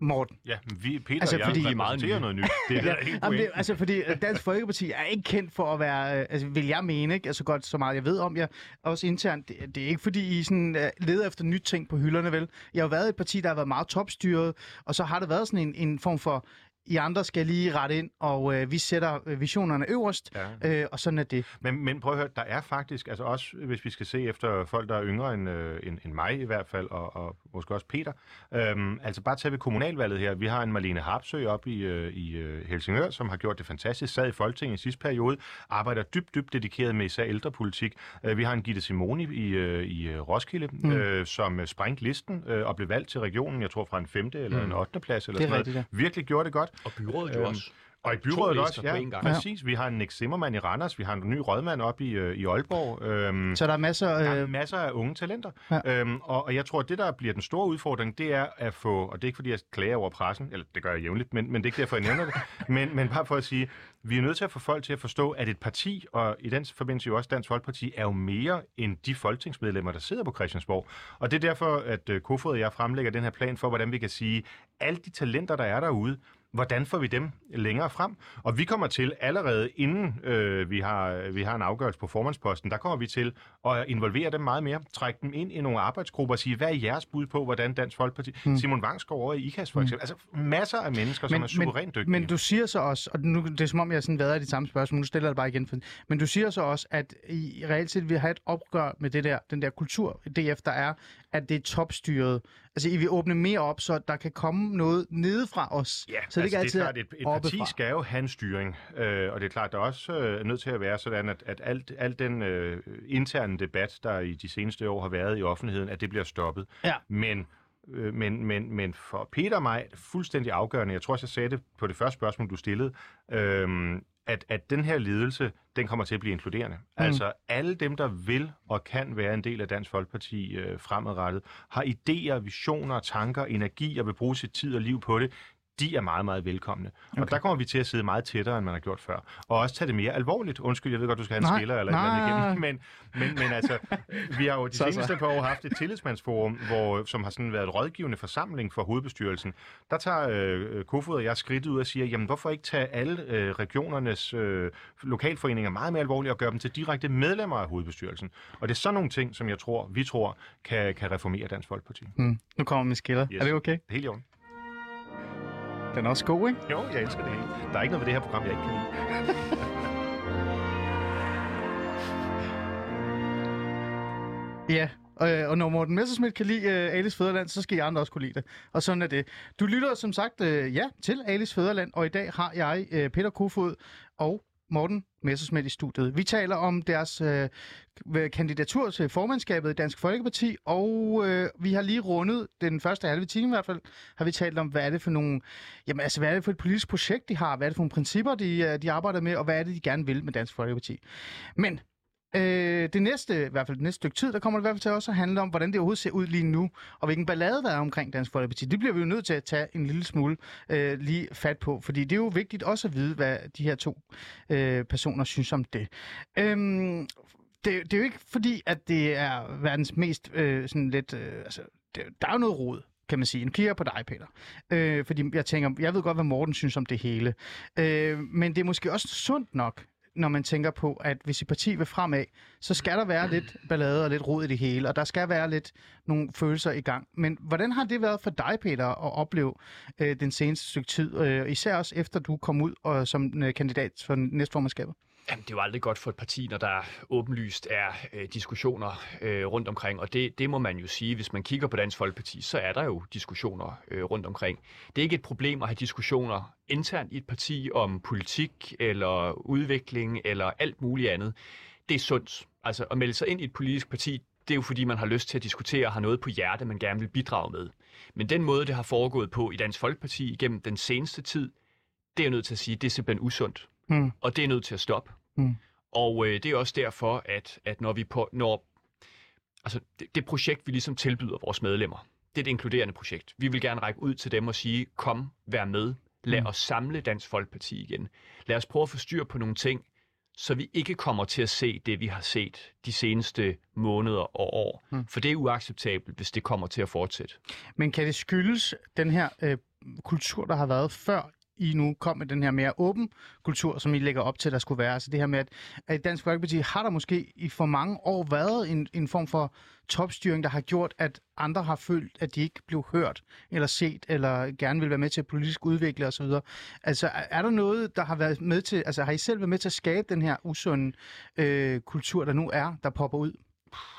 S4: Morten.
S5: Ja, vi, Peter
S4: Altså,
S5: og jeg
S4: fordi-
S6: er meget nye.
S5: noget nyt. Det er det, der er
S4: Jamen, det, altså, fordi øh, Dansk Folkeparti er ikke kendt for at være, øh, altså, vil jeg mene, ikke? Altså godt så meget jeg ved om jer, også internt, det, det er ikke fordi I sådan, uh, leder efter nyt ting på hylderne, vel? Jeg har jo været et parti, der har været meget topstyret, og så har det været sådan en, en form for, I andre skal lige rette ind, og øh, vi sætter øh, visionerne øverst,
S5: Ja.
S4: øh, og sådan er det.
S5: Men, men prøv at høre, der er faktisk, altså også hvis vi skal se efter folk, der er yngre end, øh, end, end mig i hvert fald, og, og måske også Peter, øhm, altså bare tage ved kommunalvalget her. Vi har en Marlene Harpsø op i, øh, i øh, Helsingør, som har gjort det fantastisk, sad i Folketinget i sidste periode, arbejder dybt, dybt dedikeret med især ældrepolitik. Øh, vi har en Gitte Simoni i, øh, i øh, Roskilde, mm. øh, som sprængte listen øh, og blev valgt til regionen, jeg tror fra en femte eller
S6: Mm.
S5: en 8. plads eller
S4: er
S5: sådan
S4: rigtigt,
S5: noget. Virkelig gjorde det godt.
S6: Og byrådet jo
S5: Øhm,
S6: også.
S5: Og i byrådet også, ja,
S6: gang.
S5: præcis. Vi har en Nick Zimmermann i Randers, vi har en ny rådmand op i, øh, i Aalborg. Øhm,
S4: Så der er masser...
S5: der er
S4: Øh,
S5: masser af unge talenter.
S4: Ja.
S5: Ja. Øhm, og, og jeg tror, at det, der bliver den store udfordring, det er at få, og det er ikke fordi, jeg klager over pressen, eller det gør jeg jævnligt, men, men det er ikke derfor, jeg nævner det, (laughs) men, men bare for at sige, vi er nødt til at få folk til at forstå, at et parti, og i den forbindelse jo også Dansk Folkeparti, er jo mere end de folketingsmedlemmer, der sidder på Christiansborg. Og det er derfor, at øh, Kofod og jeg fremlægger den her plan for, hvordan vi kan sige, alle de talenter, der er derude, hvordan får vi dem længere frem? Og vi kommer til allerede inden øh, vi, har, vi har en afgørelse på formandsposten, der kommer vi til at involvere dem meget mere, trække dem ind i nogle arbejdsgrupper og sige, hvad er jeres bud på, hvordan Dansk Folkeparti... Mm. Simon Vangsgaard over i IKAS for eksempel. Altså masser af mennesker, som er suverænt dygtige.
S4: Men du siger så også, og nu, det er som om, jeg sådan været i de samme spørgsmål, nu stiller jeg det bare igen, for, men du siger så også, at I reelt set vil have et opgør med det der, den der kultur, DF, der er, at det er topstyret. Altså, I vil åbne mere op, så der kan komme noget nedefra os.
S5: Ja,
S4: så det
S5: altså,
S4: altid
S5: det er klart, et, et parti
S4: oppefra.
S5: skal jo have en styring, øh, og det er klart, der er også øh, nødt til at være sådan, at, at alt, alt den øh, interne debat, der i de seneste år har været i offentligheden, at det bliver stoppet.
S4: Ja.
S5: Men, øh, men, men, men for Peter og mig fuldstændig afgørende, jeg tror også, jeg sagde det på det første spørgsmål, du stillede, øh, at, at den her ledelse, den kommer til at blive inkluderende. Mm. Altså alle dem, der vil og kan være en del af Dansk Folkeparti øh, fremadrettet, har idéer, visioner, tanker, energi og vil bruge sit tid og liv på det, de er meget, meget velkomne. Okay. Og der kommer vi til at sidde meget tættere, end man har gjort før. Og også tage det mere alvorligt. Undskyld, jeg ved godt, du skal have en
S4: Nej,
S5: skiller eller et
S4: nej.
S5: igennem. Men, men, men altså, vi har jo de
S4: Så, så.
S5: seneste par år haft et tillidsmandsforum, hvor, som har sådan været et rådgivende forsamling for hovedbestyrelsen. Der tager øh, Kofod og jeg skridt ud og siger, jamen hvorfor ikke tage alle øh, regionernes øh, lokalforeninger meget mere alvorligt og gøre dem til direkte medlemmer af hovedbestyrelsen. Og det er sådan nogle ting, som jeg tror, vi tror, kan, kan reformere Dansk Folkeparti.
S4: Hmm. Nu kommer min skiller.
S5: Yes.
S4: Er det okay?
S5: Helt i orden.
S4: Den er også god, ikke?
S5: Jo, jeg elsker det hele. Der er ikke noget ved det her program, jeg ikke kan lide. (laughs)
S4: Ja, og, og når Morten Messerschmidt kan lide uh, Alice Fæderland, så skal I andre også kunne lide det. Og sådan er det. Du lytter som sagt uh, ja til Alice Fæderland, og i dag har jeg uh, Peter Kofod og Morten Messersmith i studiet. Vi taler om deres øh, kandidatur til formandskabet i Dansk Folkeparti, og øh, vi har lige rundet den første halve time i hvert fald, har vi talt om, hvad er det for nogle, jamen altså, hvad er det for et politisk projekt, de har, hvad er det for nogle principper, de, øh, de arbejder med, og hvad er det, de gerne vil med Dansk Folkeparti. Men Øh, det næste, i hvert fald det næste stykke tid, der kommer det i hvert fald til også at handle om, hvordan det overhovedet ser ud lige nu, og hvilken ballade der er omkring Dansk Folkeparti. Det bliver vi jo nødt til at tage en lille smule øh, lige fat på, fordi det er jo vigtigt også at vide, hvad de her to øh, personer synes om det. Øhm, det, det er jo ikke fordi, at det er verdens mest øh, sådan lidt... Øh, altså, det, der er jo noget rod kan man sige. Nu kigger jeg på dig, Peter. Øh, fordi jeg tænker, jeg ved godt, hvad Morten synes om det hele. Øh, men det er måske også sundt nok, når man tænker på, at hvis et parti vil fremad, så skal der være lidt ballade og lidt rod i det hele, og der skal være lidt nogle følelser i gang. Men hvordan har det været for dig, Peter, at opleve øh, den seneste stykke tid, øh, især også efter du kom ud og, som øh, kandidat for næstformandskabet?
S6: Jamen, det er jo aldrig godt for et parti, når der åbenlyst er øh, diskussioner øh, rundt omkring, og det, det må man jo sige. Hvis man kigger på Dansk Folkeparti, så er der jo diskussioner øh, rundt omkring. Det er ikke et problem at have diskussioner internt i et parti om politik eller udvikling eller alt muligt andet. Det er sundt. Altså at melde sig ind i et politisk parti, det er jo fordi, man har lyst til at diskutere og har noget på hjerte, man gerne vil bidrage med. Men den måde, det har foregået på i Dansk Folkeparti igennem den seneste tid, det er jeg nødt til at sige, det er simpelthen usundt. Mm. Og det er nødt til at stoppe. Mm. Og øh, det er også derfor, at, at når vi på, når, altså det, det projekt, vi ligesom tilbyder vores medlemmer, det er et inkluderende projekt. Vi vil gerne række ud til dem og sige, kom, vær med, lad mm. os samle Dansk Folkeparti igen. Lad os prøve at få styr på nogle ting, så vi ikke kommer til at se det, vi har set de seneste måneder og år. Mm. For det er uacceptabelt, hvis det kommer til at fortsætte.
S4: Men kan det skyldes den her øh, kultur, der har været før i nu kom med den her mere åben kultur, som I lægger op til, der skulle være. Altså det her med, at, at Dansk Folkeparti har der måske i for mange år været en, en form for topstyring, der har gjort, at andre har følt, at de ikke blev hørt eller set, eller gerne vil være med til at politisk udvikle osv. Altså er der noget, der har været med til, altså har I selv været med til at skabe den her usunde øh, kultur, der nu er, der popper ud?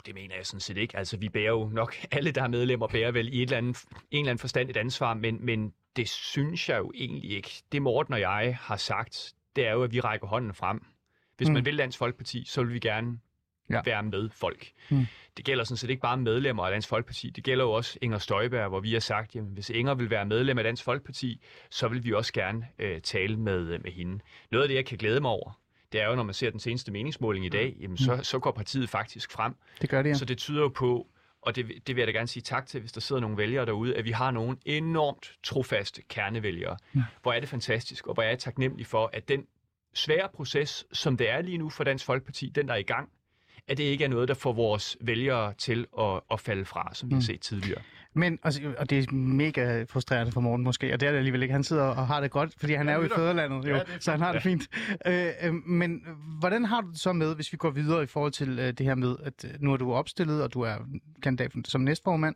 S6: Det mener jeg sådan set ikke. Altså, vi bærer jo nok, (laughs) alle der er medlemmer, bærer vel i et eller andet, en eller anden forstand et ansvar, men, men det synes jeg jo egentlig ikke. Det Morten og jeg har sagt, det er jo, at vi rækker hånden frem. Hvis mm. man vil Dansk Folkeparti, så vil vi gerne ja. være med folk. Mm. Det gælder sådan set ikke bare medlemmer af Dansk Folkeparti, det gælder jo også Inger Støjberg, hvor vi har sagt, at hvis Inger vil være medlem af Dansk Folkeparti, så vil vi også gerne øh, tale med, med hende. Noget af det, jeg kan glæde mig over, det er jo, når man ser den seneste meningsmåling i dag, jamen, så, mm. så går partiet faktisk frem.
S4: Det gør det, ja.
S6: Så det tyder jo på, og det, det vil jeg da gerne sige tak til, hvis der sidder nogle vælgere derude, at vi har nogle enormt trofaste kernevælgere. Ja. Hvor er det fantastisk, og hvor er jeg taknemmelig for, at den svære proces, som det er lige nu for Dansk Folkeparti, den der er i gang, at det ikke er noget, der får vores vælgere til at, at falde fra, som vi mm. har set tidligere.
S4: Men, altså, og det er mega frustrerende for Morten måske, og det er det alligevel ikke. Han sidder og har det godt, fordi han er jo i føderlandet, jo, ja, så han har det fint. Øh, øh, men hvordan har du det så med, hvis vi går videre i forhold til øh, det her med, at øh, nu er du opstillet, og du er kandidat som næstformand,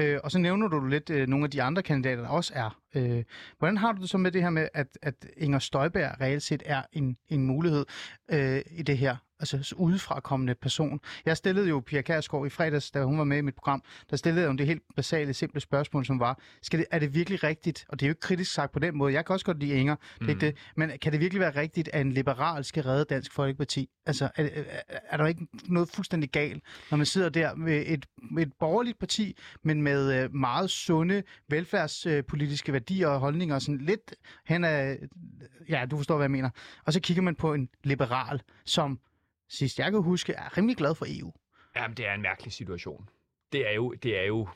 S4: øh, og så nævner du lidt øh, nogle af de andre kandidater, der også er. Øh, hvordan har du det så med det her med, at, at Inger Støjberg reelt set er en, en mulighed øh, i det her? Altså udefrakommende person. Jeg stillede jo Pia Kærsgaard i fredags, da hun var med i mit program, der stillede jeg jo det helt basale, simple spørgsmål, som var, skal det, er det virkelig rigtigt, og det er jo ikke kritisk sagt på den måde, jeg kan også godt lide Inger, det er mm. ikke det, men kan det virkelig være rigtigt, at en liberal skal redde Dansk Folkeparti? Altså, er, er, er der ikke noget fuldstændig galt, når man sidder der med et, med et borgerligt parti, men med øh, meget sunde velfærdspolitiske værdier og holdninger, sådan lidt hen af, ja, du forstår, hvad jeg mener, og så kigger man på en liberal, som sidst jeg kan huske, er rimelig glad for EU.
S6: Jamen, det er en mærkelig situation. Det er jo, det er jo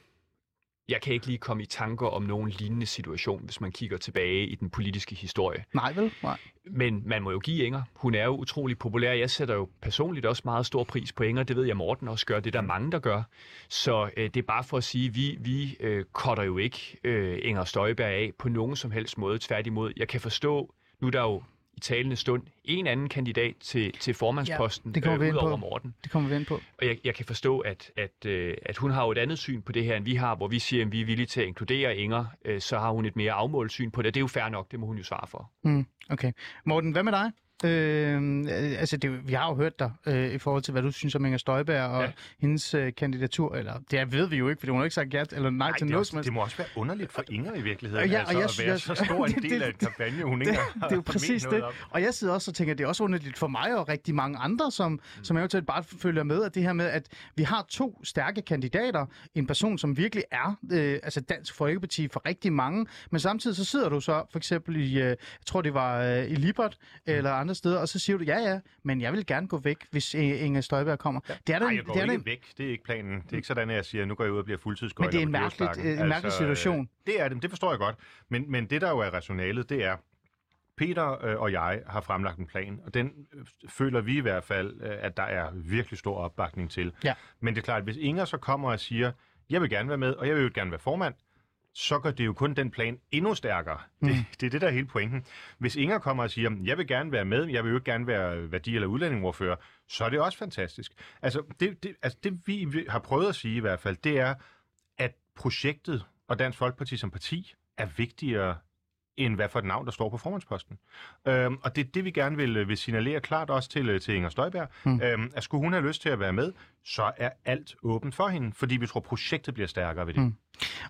S6: jeg kan ikke lige komme i tanker om nogen lignende situation, hvis man kigger tilbage i den politiske historie.
S4: Nej vel? Nej.
S6: Men man må jo give Inger. Hun er jo utrolig populær. Jeg sætter jo personligt også meget stor pris på Inger. Det ved jeg, Morten også gør. Det er der mange, der gør. Så øh, det er bare for at sige, vi, vi øh, kotter jo ikke øh, Inger Støjberg af på nogen som helst måde. Tværtimod, jeg kan forstå, nu er der jo i talende stund en anden kandidat til, til formandsposten, ja, det kommer øh, ud over Morten.
S4: Det kommer vi ind på.
S6: Og jeg, jeg kan forstå, at, at, øh, at hun har jo et andet syn på det her, end vi har, hvor vi siger, at vi er villige til at inkludere Inger, øh, så har hun et mere afmålt syn på det. Det er jo fair nok, det må hun jo svare for.
S4: Mm, okay. Morten, hvad med dig? Øh, altså, det, vi har jo hørt dig øh, i forhold til, hvad du synes om Inger Støjberg og
S5: Ja.
S4: hendes øh, kandidatur. Eller, det ved vi jo ikke, for hun har ikke sagt ja eller nej,
S5: Ej,
S4: til
S5: det,
S4: noget helst.
S5: det må også være underligt for Inger i virkeligheden,
S4: Ja,
S5: altså,
S4: og jeg
S5: at være så (laughs) stor en
S4: det-
S5: del
S4: det-
S5: af en kampagne, hun ikke
S4: det,
S5: har
S4: det er jo præcis det. Og jeg sidder også og tænker, at det er også underligt for mig og rigtig mange andre, som, mm. som eventuelt bare følger med, at det her med, at vi har to stærke kandidater. En person, som virkelig er øh, altså Dansk Folkeparti for rigtig mange, men samtidig så sidder du så for eksempel i, øh, jeg tror det var øh, i Libert
S5: Mm.
S4: eller andre steder, og så siger du, ja ja, men jeg vil gerne gå væk, hvis øh, Inger Støjberg kommer. Ja. Det er da
S5: Nej, jeg går
S4: det er
S5: ikke
S4: en-
S5: væk. Det er ikke planen. Det er ikke sådan, at jeg siger, nu går jeg ud og bliver fuldtidsgøjler
S4: Men det er en mærkeligt-
S5: Djursparken.
S4: en mærkelig situation.
S5: øh, Det er det, det forstår jeg godt. Men, men det, der jo er rationalet, det er, Peter øh, og jeg har fremlagt en plan, og den øh, føler vi i hvert fald, øh, at der er virkelig stor opbakning til.
S4: Ja.
S5: Men det er klart, at hvis Inger så kommer og siger, jeg vil gerne være med, og jeg vil jo gerne være formand, så gør det jo kun den plan endnu stærkere. Mm. Det, det er det, der er hele pointen. Hvis Inger kommer og siger, jeg vil gerne være med, jeg vil jo ikke gerne være værdi- eller udlændingordfører, så er det også fantastisk. Altså det, det, altså det vi har prøvet at sige i hvert fald, det er, at projektet og Dansk Folkeparti som parti er vigtigere end hvad for et navn, der står på formandsposten. Øhm, og det er det, vi gerne vil, øh, vil signalere klart også til, øh, til Inger Støjberg. Mm. Øhm, at skulle hun have lyst til at være med, så er alt åbent for hende, fordi vi tror, projektet bliver stærkere ved det. Mm.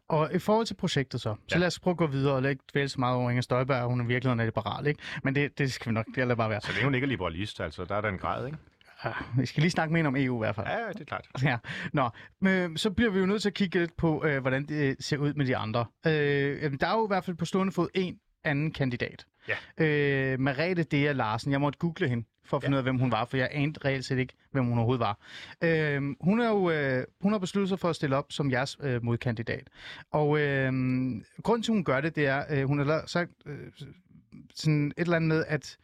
S4: Og i forhold til projektet så, så
S5: Ja.
S4: lad os prøve at gå videre og ikke dvæle så meget over Inger Støjberg, hun er virkelig er liberal, ikke? Men det, det skal vi nok, det lader bare være.
S5: Så længe hun ikke er liberalist, altså, der er der en grad, ikke?
S4: Ja, vi skal lige snakke mere om EU i hvert fald.
S5: Ja, det er klart.
S4: Ja, nå, men så bliver vi jo nødt til at kigge lidt på, øh, hvordan det ser ud med de andre. Øh, der er jo i hvert fald på stående fod en anden kandidat.
S5: Ja.
S4: Øh, Merete Dea Larsen. Jeg måtte google hende for at finde
S5: Ja.
S4: ud af, hvem hun var, for jeg anede reelt set ikke, hvem hun overhovedet var. Øh, hun er jo øh, hun har besluttet sig for at stille op som jeres øh, modkandidat. Og øh, grunden til, hun gør det, det er, øh, hun har sagt øh, sådan et eller andet med, at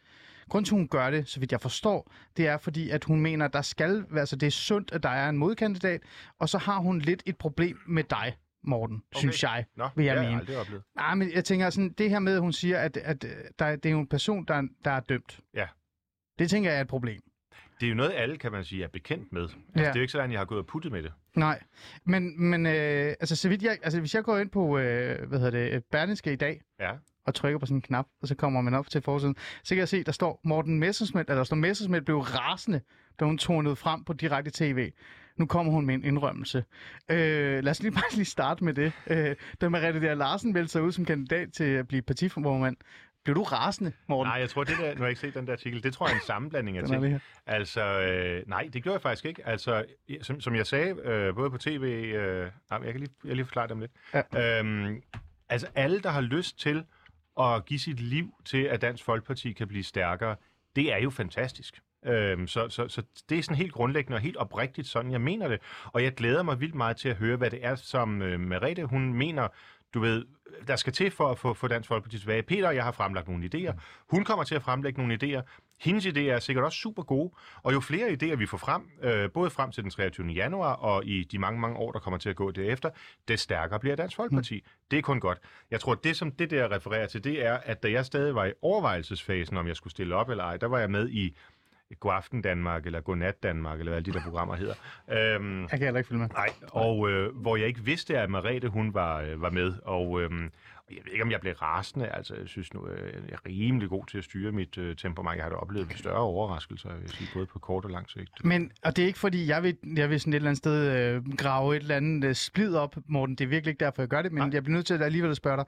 S4: Grunden til, hun gør det, så vidt jeg forstår, det er fordi, at hun mener, at der skal, altså det er sundt, at der er en modkandidat, og så har hun lidt et problem med dig, Morten, okay. synes jeg.
S5: Nå,
S4: vil jeg
S5: har
S4: mene.
S5: jeg.
S4: Nej, men jeg tænker sådan, det her med, at hun siger, at, at der, det er jo en person, der, er- der er dømt.
S5: Ja.
S4: Det tænker jeg er et problem.
S5: Det er jo noget, alle, kan man sige, er bekendt med. Altså,
S4: Ja.
S5: Det er jo ikke sådan, at jeg har gået og puttet med det.
S4: Nej, men, men øh, altså, så vidt jeg, altså, hvis jeg går ind på, øh, hvad hedder det, Berlingske i dag,
S5: Ja.
S4: og trykker på sådan en knap, og så kommer man op til forsiden, så kan jeg se, der står Morten Messersmith, eller der står Messersmith blev rasende, da hun tornede frem på direkte tv. Nu kommer hun med en indrømmelse. Øh, lad os lige (laughs) bare lige starte med det. Øh, da Mariette der Larsen meldte sig ud som kandidat til at blive partiformand, blev du rasende, Morten?
S5: Nej, jeg tror, det der, nu har jeg ikke set den der artikel, det tror jeg er en sammenblanding af ting. Altså, øh, nej, det gjorde jeg faktisk ikke. Altså, som, som jeg sagde, øh, både på tv, øh, nej, jeg kan lige, jeg lige forklare dem lidt.
S4: Ja.
S5: Øhm, altså, alle, der har lyst til at give sit liv til, at Dansk Folkeparti kan blive stærkere, det er jo fantastisk. Øhm, så, så, så det er sådan helt grundlæggende og helt oprigtigt sådan, jeg mener det. Og jeg glæder mig vildt meget til at høre, hvad det er, som øh, Merete, hun mener, du ved, der skal til for at få, få Dansk Folkeparti tilbage. Peter og jeg har fremlagt nogle idéer. Hun kommer til at fremlægge nogle idéer. Hendes idéer er sikkert også super gode, og jo flere idéer vi får frem, øh, både frem til den 23. januar og i de mange, mange år, der kommer til at gå derefter, det stærkere bliver Dansk Folkeparti. Mm. Det er kun godt. Jeg tror, det som det der refererer til, det er, at da jeg stadig var i overvejelsesfasen, om jeg skulle stille op eller ej, der var jeg med i God Aften Danmark, eller Godnat Danmark, eller hvad alle de der programmer hedder. Øhm,
S4: Jeg kan heller ikke følge med.
S5: Nej, og øh, hvor jeg ikke vidste, at Marete hun var, øh, var med, og øh, jeg ved ikke, om jeg blev rasende, altså jeg synes nu, øh, jeg er rimelig god til at styre mit øh, temperament. Jeg har da oplevet større overraskelser, vil jeg sige, både på kort og lang sigt.
S4: Men, og det er ikke fordi, jeg vil, jeg vil sådan et eller andet sted øh, grave et eller andet øh, splid op, Morten. Det er virkelig ikke derfor, jeg gør det, men
S5: Nej.
S4: jeg bliver nødt til at alligevel at spørge dig.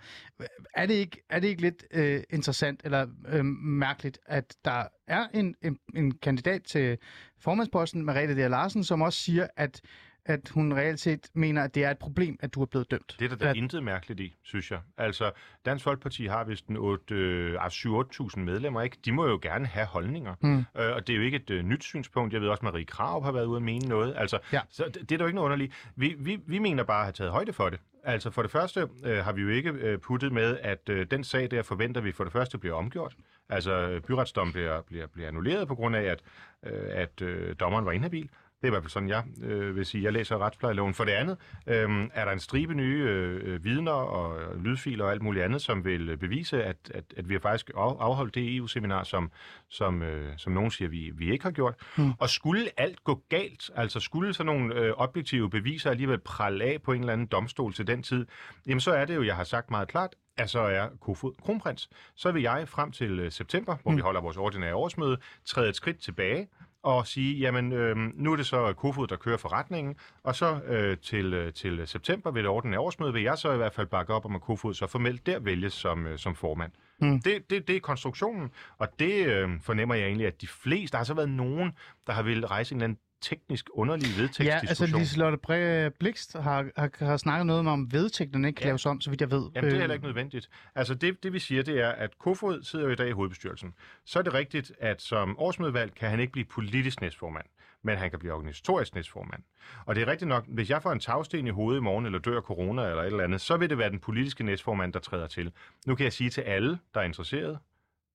S4: Er det ikke, er det ikke lidt øh, interessant eller øh, mærkeligt, at der er en, en, en kandidat til formandsposten, Merete D. Larsen, som også siger, at at hun reelt set mener, at det er et problem, at du er blevet dømt.
S5: Det er der da
S4: At-
S5: intet mærkeligt i, synes jeg. Altså, Dansk Folkeparti har vist en 8, øh, ah, 7-8.000 medlemmer, ikke? De må jo gerne have holdninger.
S4: Mm.
S5: Øh, og det er jo ikke et øh, nyt synspunkt. Jeg ved også, Marie Krav har været ude at mene noget. Altså,
S4: Ja.
S5: Så det, det er der jo ikke noget underligt. Vi, vi, vi mener bare at have taget højde for det. Altså for det første øh, har vi jo ikke øh, puttet med, at øh, den sag der forventer vi for det første bliver omgjort. Altså øh, byretsdommen bliver, bliver, bliver annulleret på grund af, at, øh, at øh, dommeren var inhabil. Det er i hvert fald sådan, jeg øh, vil sige. Jeg læser retsplejeloven. For det andet øh, er der en stribe nye øh, øh, vidner og øh, lydfiler og alt muligt andet, som vil øh, bevise, at, at, at vi har faktisk af- afholdt det EU-seminar, som, som, øh, som nogen siger, vi, vi ikke har gjort. Mm. Og skulle alt gå galt, altså skulle sådan nogle øh, objektive beviser alligevel prale af på en eller anden domstol til den tid, jamen så er det jo, jeg har sagt meget klart, at så er Kofod kronprins. Så vil jeg frem til september, hvor mm. vi holder vores ordinære årsmøde, træde et skridt tilbage og sige, jamen øh, nu er det så Kofod, der kører forretningen, og så øh, til, øh, til september ved det ordinære årsmøde vil jeg så i hvert fald bakke op om, at Kofod så formelt der vælges som, øh, som formand. Mm. Det, det, det er konstruktionen, og det øh, fornemmer jeg egentlig, at de fleste, der har så været nogen, der har vil rejse en eller anden teknisk underlig vedtægtsdiskussion.
S4: Ja, altså Liselotte Blikst har, har, har snakket noget om, vedtægterne ikke kan ja. laves om, så vidt jeg ved.
S5: Jamen, det er heller ikke nødvendigt. Altså, det, det vi siger, det er, at Kofod sidder jo i dag i hovedbestyrelsen. Så er det rigtigt, at som årsmødevalg kan han ikke blive politisk næstformand, men han kan blive organisatorisk næstformand. Og det er rigtigt nok, hvis jeg får en tagsten i hovedet i morgen, eller dør af corona eller et eller andet, så vil det være den politiske næstformand, der træder til. Nu kan jeg sige til alle, der er interesseret,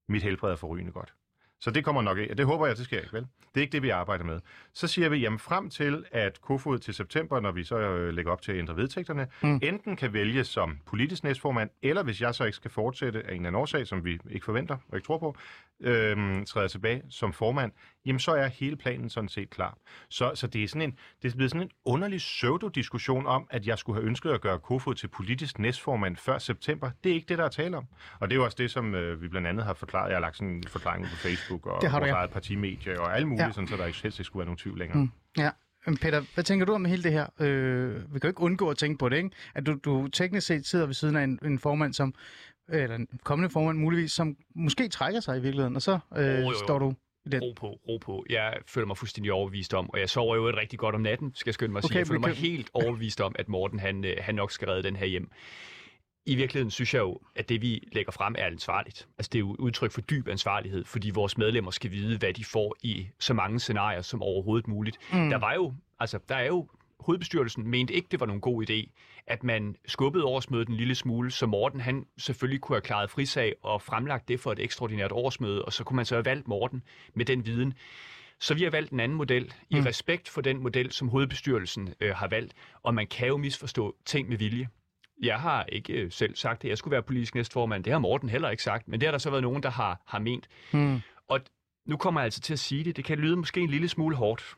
S5: mit helbred er forrygende godt. Så det kommer nok ikke. Det håber jeg, det sker ikke, vel? Det er ikke det, vi arbejder med. Så siger vi, jamen frem til, at Kofod til september, når vi så øh, lægger op til at ændre vedtægterne, mm. enten kan vælges som politisk næstformand, eller hvis jeg så ikke skal fortsætte af en eller anden årsag, som vi ikke forventer og ikke tror på, øh, træder tilbage som formand, jamen så er hele planen sådan set klar. Så, så det er sådan en, det er blevet sådan en underlig pseudo-diskussion om, at jeg skulle have ønsket at gøre Kofod til politisk næstformand før september. Det er ikke det, der er tale om. Og det er jo også det, som øh, vi blandt andet har forklaret. Jeg har lagt sådan en forklaring på Facebook og
S4: Det har du,
S5: vores
S4: ja.
S5: eget partimedie og alt muligt,
S4: Ja.
S5: sådan, så der ikke helst ikke skulle være nogen tvivl længere.
S4: Mm. Ja. Men Peter, hvad tænker du om hele det her? Øh, vi kan jo ikke undgå at tænke på det, ikke? At du, du teknisk set sidder ved siden af en, en formand, som, eller en kommende formand muligvis, som måske trækker sig i virkeligheden, og så øh,
S6: Jo, jo, jo.
S4: står du den.
S6: Ro på, ro på. Jeg føler mig fuldstændig overbevist om, og jeg sover jo rigtig godt om natten, skal jeg skynde mig at sige.
S4: Okay,
S6: jeg føler
S4: men
S6: mig
S4: kan-
S6: helt overbevist om, at Morten han, øh, han nok skal redde den her hjem. I virkeligheden synes jeg jo, at det vi lægger frem er ansvarligt. Altså det er jo udtryk for dyb ansvarlighed, fordi vores medlemmer skal vide, hvad de får i så mange scenarier som overhovedet muligt. Mm. Der var jo, altså der er jo hovedbestyrelsen mente ikke, det var nogen god idé, at man skubbede årsmødet en lille smule, så Morten han selvfølgelig kunne have klaret frisag og fremlagt det for et ekstraordinært årsmøde, og så kunne man så have valgt Morten med den viden. Så vi har valgt en anden model, i
S4: Mm.
S6: respekt for den model, som hovedbestyrelsen øh, har valgt, og man kan jo misforstå ting med vilje. Jeg har ikke øh, selv sagt, at jeg skulle være politisk næstformand. Det har Morten heller ikke sagt, men det har der så været nogen, der har, har ment.
S4: Mm.
S6: Og nu kommer jeg altså til at sige det. Det kan lyde måske en lille smule hårdt.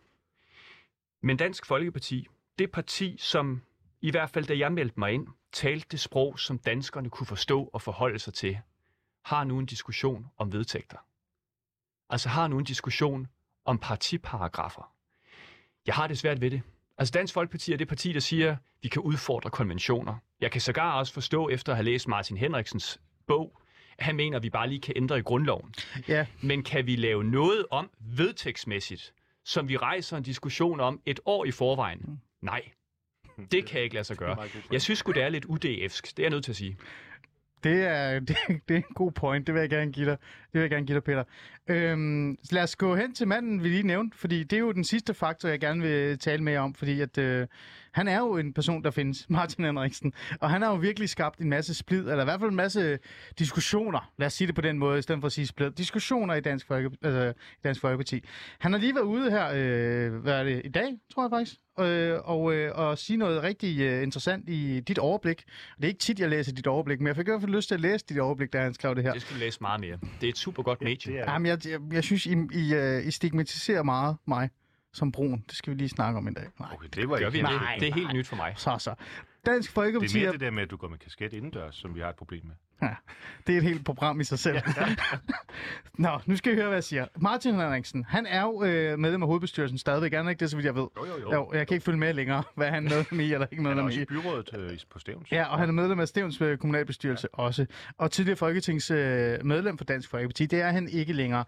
S6: Men Dansk Folkeparti, det parti, som i hvert fald da jeg meldte mig ind, talte det sprog, som danskerne kunne forstå og forholde sig til, har nu en diskussion om vedtægter. Altså har nu en diskussion om partiparagrafer. Jeg har det svært ved det. Altså Dansk Folkeparti er det parti, der siger, at vi kan udfordre konventioner. Jeg kan sågar også forstå, efter at have læst Martin Henriksens bog, at han mener, at vi bare lige kan ændre i grundloven.
S4: Ja,
S6: Men kan vi lave noget om vedtægtsmæssigt, som vi rejser en diskussion om et år i forvejen? Nej. Det kan jeg ikke lade sig gøre. Jeg synes sgu, det er lidt udefsk. Det er jeg nødt til at sige.
S4: det er, (laughs) det, det er en god point. Det vil jeg gerne give dig. Det vil jeg gerne give dig, Peter. Øhm, så lad os gå hen til manden, vi lige nævnte, fordi det er jo den sidste faktor, jeg gerne vil tale med om, fordi at, øh, han er jo en person, der findes, (laughs) Martin Henriksen, og han har jo virkelig skabt en masse splid, eller i hvert fald en masse diskussioner, lad os sige det på den måde, i stedet for at sige splid, diskussioner i Dansk, Folke, altså, i Dansk Folkeparti. Han har lige været ude her, øh, hvad er det, i dag, tror jeg faktisk, øh, og, øh, og sige noget rigtig øh, interessant i dit overblik. Det er ikke tit, jeg læser dit overblik, men jeg fik i hvert fald lyst til at læse dit overblik, da han skrev det her.
S6: Det skal du læse meget mere. Det er et super godt medie.
S5: Det er,
S4: Jamen, jeg, jeg, jeg synes, I, I, uh, I stigmatiserer meget mig som brun. Det skal vi lige snakke om en dag. Nej.
S5: okay, det var ikke
S6: vi
S5: helt-
S6: det? Det er helt nyt for mig.
S4: Så, så. Dansk
S5: Det
S4: Folkeparti
S5: er mere
S4: er,
S5: det der med, at du går med kasket indendørs, som vi har et problem med.
S4: Det er et helt program i sig selv. (laughs) Nå, nu skal I høre, hvad jeg siger. Martin Henriksen, han er jo øh, medlem af hovedbestyrelsen stadigvæk. Er ikke det, så vidt jeg ved?
S5: Jo, jo, jo.
S4: Jo, jeg kan ikke følge med længere, (laughs) hvad han er medlem i eller ikke
S5: Han er
S4: medlem
S5: også
S4: i.
S5: i byrådet øh, i- på Stævns.
S4: Ja, og han er medlem af Stevns øh, kommunalbestyrelse ja. også. Og tidligere folketings øh, medlem for Dansk Folkeparti. Det er han ikke længere.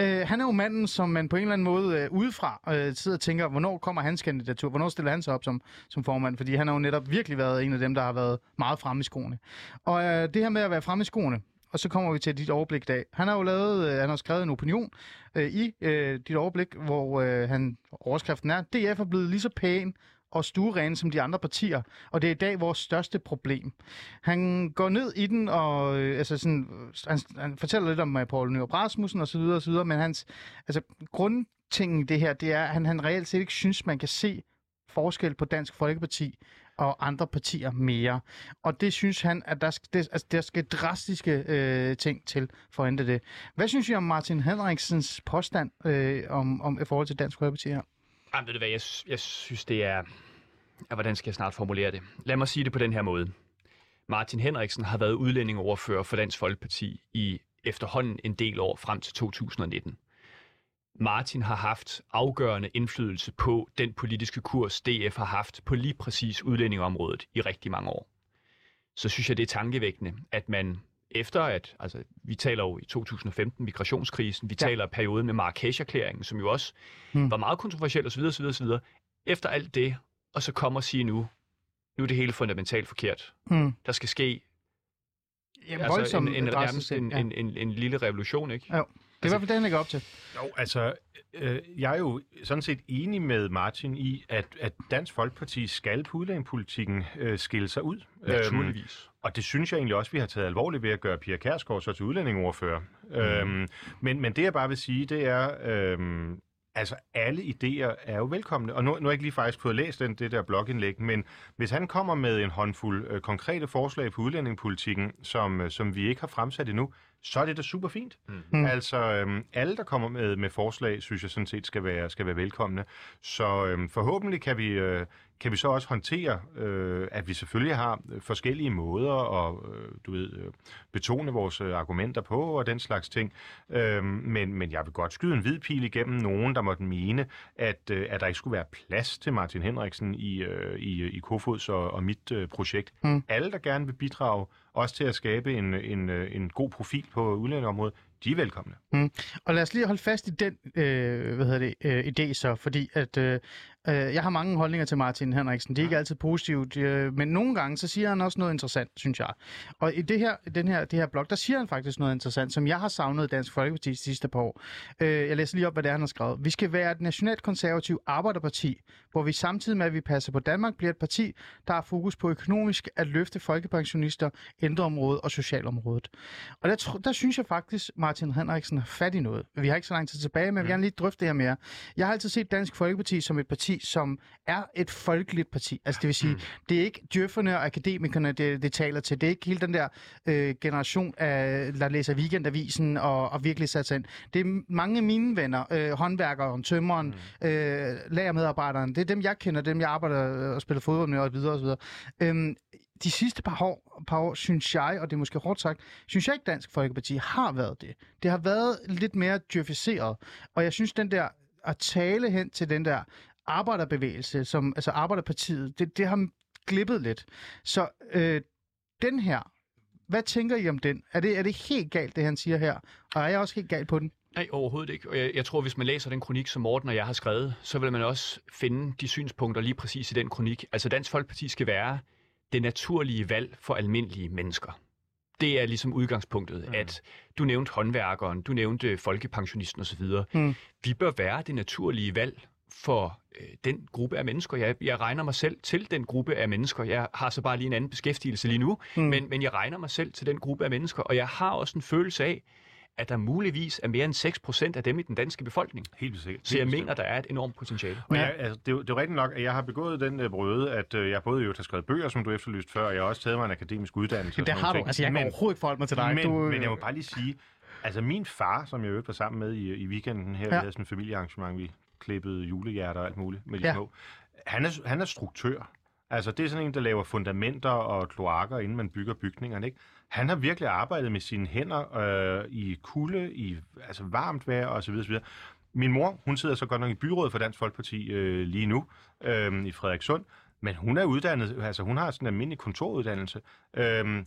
S4: Øh, han er jo manden, som man på en eller anden måde øh, udefra øh, sidder og tænker, hvornår kommer hans kandidatur? Hvornår stiller han sig op som, som formand? Fordi han har jo netop virkelig været en af dem, der har været meget fremme i skoene. Og øh, det her med at være fremme i skoene, og så kommer vi til dit overblik i dag. Han har jo lavet, øh, han har skrevet en opinion øh, i øh, dit overblik, hvor øh, han, overskriften er, DF er blevet lige så pæn og stuerene som de andre partier, og det er i dag vores største problem. Han går ned i den, og øh, altså sådan, han, han fortæller lidt om uh, Poul Nyrup Rasmussen osv., osv., men hans altså, grundtingen i det her, det er, at han, han reelt set ikke synes, man kan se forskel på Dansk Folkeparti og andre partier mere. Og det synes han, at der skal, det, altså, der skal drastiske øh, ting til for at ændre det. Hvad synes I om Martin Henriksens påstand øh, om, om i forhold til Dansk Folkeparti her?
S6: Jamen, ved du hvad, jeg, jeg synes, det er... Ja, hvordan skal jeg snart formulere det? Lad mig sige det på den her måde. Martin Henriksen har været udlændingeoverfører for Dansk Folkeparti i efterhånden en del år frem til 2019. Martin har haft afgørende indflydelse på den politiske kurs, DF har haft på lige præcis udlændingeområdet i rigtig mange år. Så synes jeg, det er tankevækkende, at man efter at, altså vi taler jo i 2015 migrationskrisen, vi ja. taler perioden med Marrakesh-erklæringen, som jo også hmm. var meget kontroversiel osv., osv., osv. Efter alt det, og så kommer og sige nu, nu er det hele fundamentalt forkert.
S4: Hmm.
S6: Der skal ske
S4: Jamen,
S6: altså, en, en, en,
S4: ja.
S6: en, en, en lille revolution, ikke?
S4: Jo. Det er i hvert fald det, han lægger op til.
S5: Jo, altså, øh, jeg er jo sådan set enig med Martin i, at, at Dansk Folkeparti skal på udlændingepolitikken øh, skille sig ud.
S6: Naturligvis.
S5: Øhm, og det synes jeg egentlig også, vi har taget alvorligt ved at gøre Pia Kærsgaard så til udlændingeordfører. Mm. Øhm, men, men det, jeg bare vil sige, det er, øhm, altså alle idéer er jo velkomne. Og nu, nu har jeg ikke lige faktisk fået læst den, det der blogindlæg, men hvis han kommer med en håndfuld øh, konkrete forslag på udlændingepolitikken, som, øh, som vi ikke har fremsat endnu, så er det da super fint. Mm. Altså, øhm, alle, der kommer med, med forslag, synes jeg sådan set skal være, skal være velkomne. Så øhm, forhåbentlig kan vi, øh, kan vi så også håndtere, øh, at vi selvfølgelig har øh, forskellige måder at øh, du ved, øh, betone vores øh, argumenter på og den slags ting. Øhm, men, men jeg vil godt skyde en hvid pil igennem nogen, der måtte mene, at, øh, at der ikke skulle være plads til Martin Henriksen i, øh, i, i Kofods og, og mit øh, projekt.
S4: Mm.
S5: Alle, der gerne vil bidrage også til at skabe en, en, øh, en god profil på udlændingeområdet, de er velkomne.
S4: Mm. Og lad os lige holde fast i den øh, hvad hedder det, øh, idé så, fordi at øh, øh, jeg har mange holdninger til Martin Henriksen. Det er ikke altid positivt, øh, men nogle gange så siger han også noget interessant, synes jeg. Og i det her, den her, det her blog, der siger han faktisk noget interessant, som jeg har savnet Dansk Folkeparti de sidste par år. Øh, jeg læser lige op, hvad det er, han har skrevet. Vi skal være et nationalt konservativ arbejderparti, hvor vi samtidig med, at vi passer på Danmark, bliver et parti, der har fokus på økonomisk at løfte folkepensionister, ældreområdet og socialområdet. Og der, der synes jeg faktisk, Martin Henriksen har fat i noget. Vi har ikke så lang tid tilbage, men jeg vil gerne lige drøfte det her mere. Jeg har altid set Dansk Folkeparti som et parti, som er et folkeligt parti. Altså det vil sige, det er ikke djøfferne og akademikerne, det, det taler til. Det er ikke hele den der øh, generation, af, der læser weekendavisen og, og virkelig sat sig ind. Det er mange af mine venner, øh, håndværkeren, tømmeren, øh, lagermedarbejderen. Det er dem, jeg kender, dem jeg arbejder og spiller fodbold med og videre og så videre. Øhm, de sidste par år, par år, synes jeg, og det er måske hårdt sagt, synes jeg ikke Dansk Folkeparti har været det. Det har været lidt mere djøfiseret. Og jeg synes, den der at tale hen til den der arbejderbevægelse, som, altså Arbejderpartiet, det, det har glippet lidt. Så øh, den her, hvad tænker I om den? Er det, er det helt galt, det han siger her? Og er jeg også helt galt på den?
S6: Nej, overhovedet ikke. Og jeg, jeg tror, hvis man læser den kronik, som Morten og jeg har skrevet, så vil man også finde de synspunkter lige præcis i den kronik. Altså Dansk Folkeparti skal være det naturlige valg for almindelige mennesker. Det er ligesom udgangspunktet, mm. at du nævnte håndværkeren, du nævnte folkepensionisten osv.
S4: Mm.
S6: Vi bør være det naturlige valg for øh, den gruppe af mennesker. Jeg, jeg regner mig selv til den gruppe af mennesker. Jeg har så bare lige en anden beskæftigelse lige nu, mm. men, men jeg regner mig selv til den gruppe af mennesker, og jeg har også en følelse af, at der muligvis er mere end 6% af dem i den danske befolkning.
S5: Helt sikkert.
S6: Så jeg
S5: Helt
S6: mener, der er et enormt potentiale.
S5: Og jeg, altså, det, er det er rigtigt nok, at jeg har begået den øh, brøde, at øh, jeg både jo har skrevet bøger, som du efterlyste før, og jeg har også taget mig en akademisk uddannelse.
S4: Det har du.
S5: ting.
S4: Altså, jeg kan
S5: men,
S4: overhovedet ikke forholde mig til dig.
S5: men,
S4: du,
S5: men jeg må bare lige sige, altså min far, som jeg øvrigt var sammen med i, i weekenden her, ja. vi havde sådan en familiearrangement, vi klippede julehjerter og alt muligt med de
S4: Ja.
S5: små. Han er, han er struktør. Altså, det er sådan en, der laver fundamenter og kloakker, inden man bygger bygningerne, ikke? Han har virkelig arbejdet med sine hænder øh, i kulde, i altså varmt vejr og så videre, så videre. Min mor, hun sidder så godt nok i byrådet for Dansk Folkeparti øh, lige nu, øh, i Frederikssund, men hun er uddannet, altså hun har sådan en almindelig kontoruddannelse. Øh,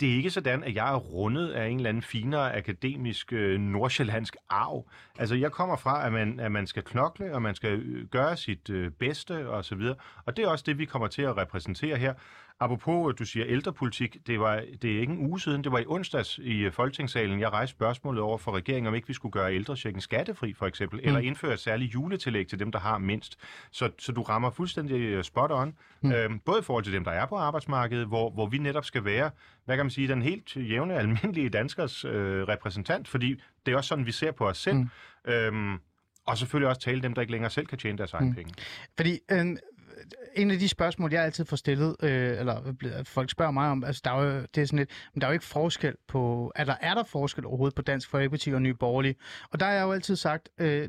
S5: det er ikke sådan, at jeg er rundet af en eller anden finere akademisk øh, nordsjællandsk arv. Altså, jeg kommer fra, at man, at man skal knokle, og man skal øh, gøre sit øh, bedste, og så videre. Og det er også det, vi kommer til at repræsentere her. Apropos, du siger ældrepolitik, det, var, det er ikke en uge siden, det var i onsdags i øh, Folketingssalen, jeg rejste spørgsmålet over for regeringen, om ikke vi skulle gøre ældrechecken skattefri, for eksempel, mm. eller indføre et særligt juletillæg til dem, der har mindst. Så, så du rammer fuldstændig øh, spot on, mm. øhm, både i forhold til dem, der er på arbejdsmarkedet, hvor, hvor vi netop skal være, hvad kan man sige, den helt jævne, almindelige danskers øh, repræsentant, fordi det er også sådan, vi ser på os selv. Mm. Øhm, og selvfølgelig også tale dem, der ikke længere selv kan tjene deres egen mm. penge.
S4: Fordi øh, en af de spørgsmål, jeg altid får stillet, øh, eller folk spørger mig om, altså der er jo, det er sådan lidt, men der er jo ikke forskel på, er der, er der forskel overhovedet på Dansk Folkeparti og Nye Borgerlige? Og der har jeg jo altid sagt, øh,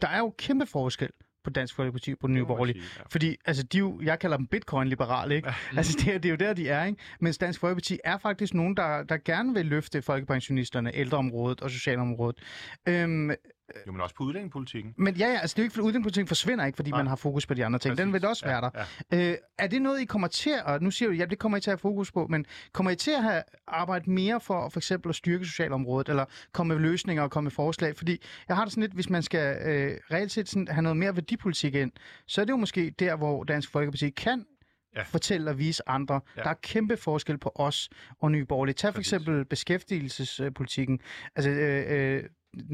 S4: der er jo kæmpe forskel på Dansk Folkeparti på den nye borgerlige.
S5: ja.
S4: Fordi altså, de jo, jeg kalder dem bitcoin-liberale, ikke? altså, det, er- det er jo der, de er, ikke? Mens Dansk Folkeparti er faktisk nogen, der, der gerne vil løfte folkepensionisterne, ældreområdet og socialområdet. Øhm,
S5: Jo, men også på udlændingepolitikken.
S4: men ja, ja, altså det er jo ikke, fordi udlændingepolitikken forsvinder ikke, fordi
S5: Nej.
S4: man har fokus på de andre ting. Den vil
S5: Præcis.
S4: også være der.
S5: Ja,
S4: Øh, er det noget, I kommer til at, nu siger du, ja, det kommer I til at have fokus på, men kommer I til at have arbejdet mere for for eksempel at styrke socialområdet, eller komme med løsninger og komme med forslag? Fordi jeg har det sådan lidt, hvis man skal øh, reelt set sådan, have noget mere værdipolitik ind, så er det jo måske der, hvor Dansk Folkeparti kan
S5: Ja.
S4: fortælle og vise andre.
S5: Ja.
S4: Ja. Der er kæmpe forskel på os og Nye Borgerlige. Tag for
S5: Præcis.
S4: eksempel beskæftigelsespolitikken. Altså, øh, øh,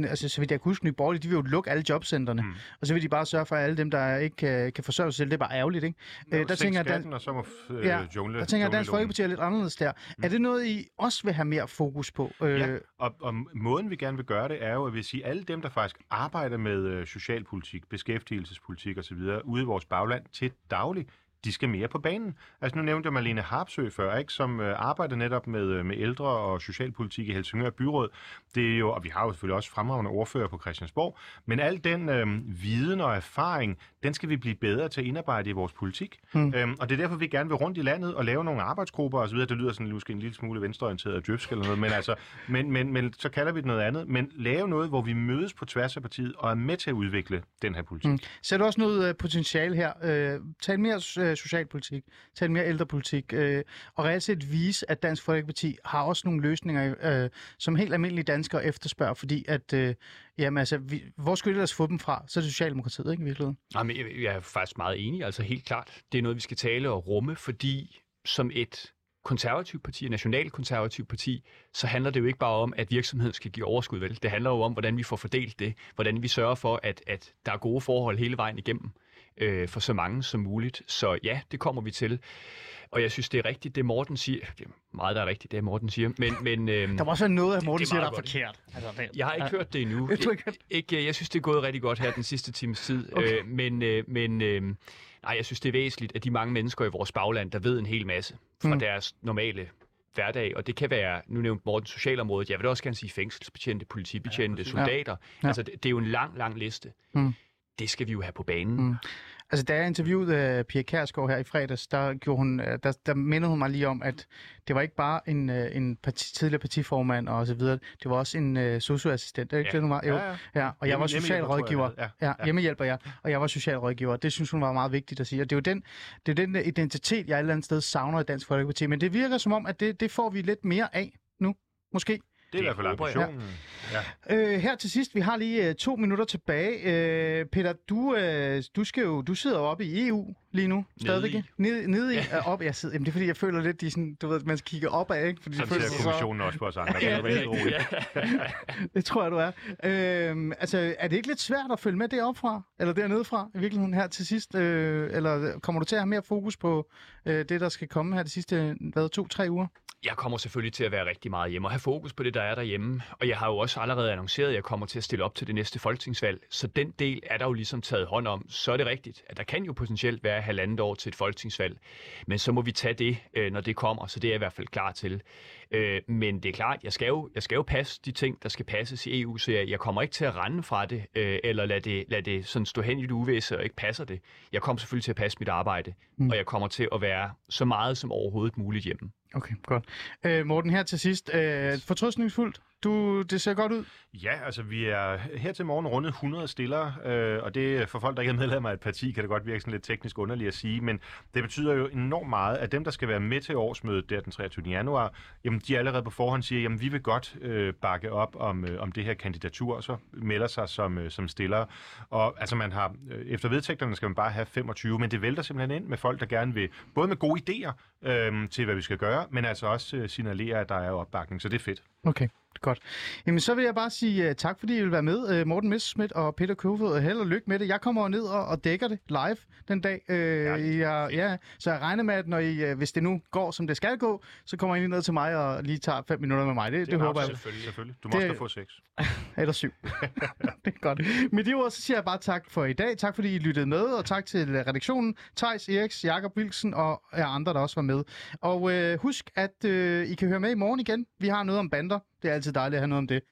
S4: altså, så vidt jeg kan huske, Nye Borgerlige, de vil jo lukke alle jobcentrene,
S5: Mm.
S4: og så vil de bare sørge for, at alle dem, der ikke kan, kan forsørge sig selv, det er bare ærgerligt, ikke?
S5: Jo,
S4: Øh, der tænker jeg,
S5: skatten, og så må øh,
S4: Ja,
S5: jungle,
S4: der tænker jeg, Dansk. Folkeparti er lidt anderledes der. Mm. Er det noget, I også vil have mere fokus på? Øh,
S5: Ja, og, og måden vi gerne vil gøre det, er jo, at vi siger, alle dem, der faktisk arbejder med øh, socialpolitik, beskæftigelsespolitik osv. ude i vores bagland til daglig, de skal mere på banen. Altså nu nævnte jeg Marlene Harpsø før, ikke, som øh, arbejder netop med, øh, med ældre og socialpolitik i Helsingør Byråd. Det er jo, og vi har jo selvfølgelig også fremragende ordfører på Christiansborg, men al den øh, viden og erfaring, den skal vi blive bedre til at indarbejde i vores politik. Mm. Øhm, og det er derfor, vi gerne vil rundt i landet og lave nogle arbejdsgrupper osv. Det lyder sådan måske en lille smule venstreorienteret og djøfsk eller noget, men, altså, (laughs) men, men, men så kalder vi det noget andet. Men lave noget, hvor vi mødes på tværs af partiet og er med til at udvikle den her politik. Mm.
S4: Ser du også noget øh, potentiale her? Øh, tal mere øh, socialpolitik, tal mere ældrepolitik, øh, og reelt set vise, at Dansk Folkeparti har også nogle løsninger, øh, som helt almindelige danskere efterspørger, fordi at, øh, jamen altså, vi, hvor skulle vi ellers få dem fra? Så er det Socialdemokratiet, ikke i virkeligheden?
S6: Jamen, jeg, jeg er faktisk meget enig, altså helt klart. Det er noget, vi skal tale og rumme, fordi som et konservativt parti, et nationalkonservativt parti, så handler det jo ikke bare om, at virksomheden skal give overskud, vel? Det handler jo om, hvordan vi får fordelt det, hvordan vi sørger for, at, at der er gode forhold hele vejen igennem øh, for så mange som muligt. Så ja, det kommer vi til. Og jeg synes, det er rigtigt, det Morten siger. Det er meget, der er rigtigt, det Morten siger. Men, (laughs) men, øh,
S4: Der må også noget, at Morten
S6: det er
S4: siger, der er
S6: godt.
S4: forkert. Altså, det,
S6: jeg har ikke hørt det endnu. (laughs)
S4: Jeg tror ikke,
S6: jeg synes, det er gået rigtig godt her den sidste times tid.
S4: Okay.
S6: Øh, men øh, men øh, nej, jeg synes, det er væsentligt, at de mange mennesker i vores bagland, der ved en hel masse fra
S4: Mm.
S6: deres normale hverdag, og det kan være, nu nævnte Morten socialområdet, jeg vil også gerne sige fængselsbetjente, politibetjente,
S5: præcis.
S6: soldater.
S4: Ja.
S6: Altså, det, det er jo en lang, lang liste.
S4: Mm.
S6: Det skal vi jo have på banen.
S4: Mm. Altså, da jeg interviewede uh, Pia Kærsgaard her i fredags, der, gjorde hun, uh, der, der mindede hun mig lige om, at det var ikke bare en, uh, en parti, tidligere partiformand og så videre. Det var også en uh, socioassistent. Er det ikke
S6: Ja.
S4: det, var? Jo.
S5: Ja, ja.
S4: Ja, og jeg var socialrådgiver.
S5: jeg,
S4: Ja,
S5: Ja.
S4: hjemmehjælper, ja. Og jeg var socialrådgiver. Det synes hun var meget vigtigt at sige. Og det er jo den, det er den identitet, jeg et eller andet sted savner i Dansk Folkeparti. Men det virker som om, at det, det får vi lidt mere af nu. Måske.
S5: Det er i hvert fald ambitionen. Ja.
S4: Øh, her til sidst, vi har lige øh, to minutter tilbage. Øh, Peter, du, øh, du, skal jo, du sidder jo oppe i EU lige nu. Stadigvæk. Nede, nede i. Øh, op, jeg sidder, jamen, det er fordi, jeg føler lidt, de sådan, du ved, man skal kigge opad, ikke? Fordi
S5: Sådan
S4: føler så,
S5: kommissionen også på os andre. (laughs)
S4: Ja,
S5: Det roligt. (laughs)
S4: det tror jeg, du er. Øh, altså, er det ikke lidt svært at følge med deroppe fra? Eller dernede fra, i virkeligheden her til sidst? Øh, eller kommer du til at have mere fokus på øh, det, der skal komme her de sidste, hvad, to-tre uger?
S6: Jeg kommer selvfølgelig til at være rigtig meget hjemme og have fokus på det, der er derhjemme. Og jeg har jo også allerede annonceret, at jeg kommer til at stille op til det næste folketingsvalg. Så den del er der jo ligesom taget hånd om. Så er det rigtigt, at der kan jo potentielt være halvandet år til et folketingsvalg. Men så må vi tage det, øh, når det kommer. Så det er jeg i hvert fald klar til. Øh, Men det er klart, jeg skal, jo, jeg skal jo passe de ting, der skal passes i EU, så jeg, jeg kommer ikke til at rende fra det, øh, eller lade det, lade det sådan stå hen i det uvæse og ikke passer det. Jeg kommer selvfølgelig til at passe mit arbejde, mm. og jeg kommer til at være så meget som overhovedet muligt hjemme.
S4: Okay, godt. Øh, Morten, her til sidst. Øh, fortrøstningsfuldt. Du, det ser godt ud.
S5: Ja, altså vi er her til morgen rundet 100 stillere, øh, og det for folk, der ikke er medlem af et parti, kan det godt virke sådan lidt teknisk underligt at sige, men det betyder jo enormt meget, at dem, der skal være med til årsmødet der den 23. januar, jamen de allerede på forhånd siger, jamen vi vil godt øh, bakke op om, øh, om det her kandidatur, og så melder sig som, øh, som stillere. Og altså man har, øh, efter vedtægterne skal man bare have 25, men det vælter simpelthen ind med folk, der gerne vil, både med gode idéer øh, til, hvad vi skal gøre, men altså også øh, signalere, at der er opbakning, så det er fedt.
S4: Okay, godt. Jamen, så vil jeg bare sige uh, tak, fordi I vil være med, uh, Morten Messerschmidt og Peter Kofod, og held og lykke med det. Jeg kommer ned og, og dækker det live den dag. Uh, jeg, ja, så jeg regner med, at når I, uh, hvis det nu går, som det skal gå, så kommer I lige ned til mig og lige tager fem minutter med mig. Det, det, det
S5: er
S4: håber jeg.
S5: Selvfølgelig, selvfølgelig. Du må
S4: Det-
S5: også få sex. (laughs)
S4: Eller syv. (laughs) det er godt. Med de ord, så siger jeg bare tak for i dag. Tak fordi I lyttede med, og tak til redaktionen. Tejs, Eriks, Jakob Wilson og andre, der også var med. Og øh, husk, at øh, I kan høre med i morgen igen. Vi har noget om bander. Det er altid dejligt at have noget om det.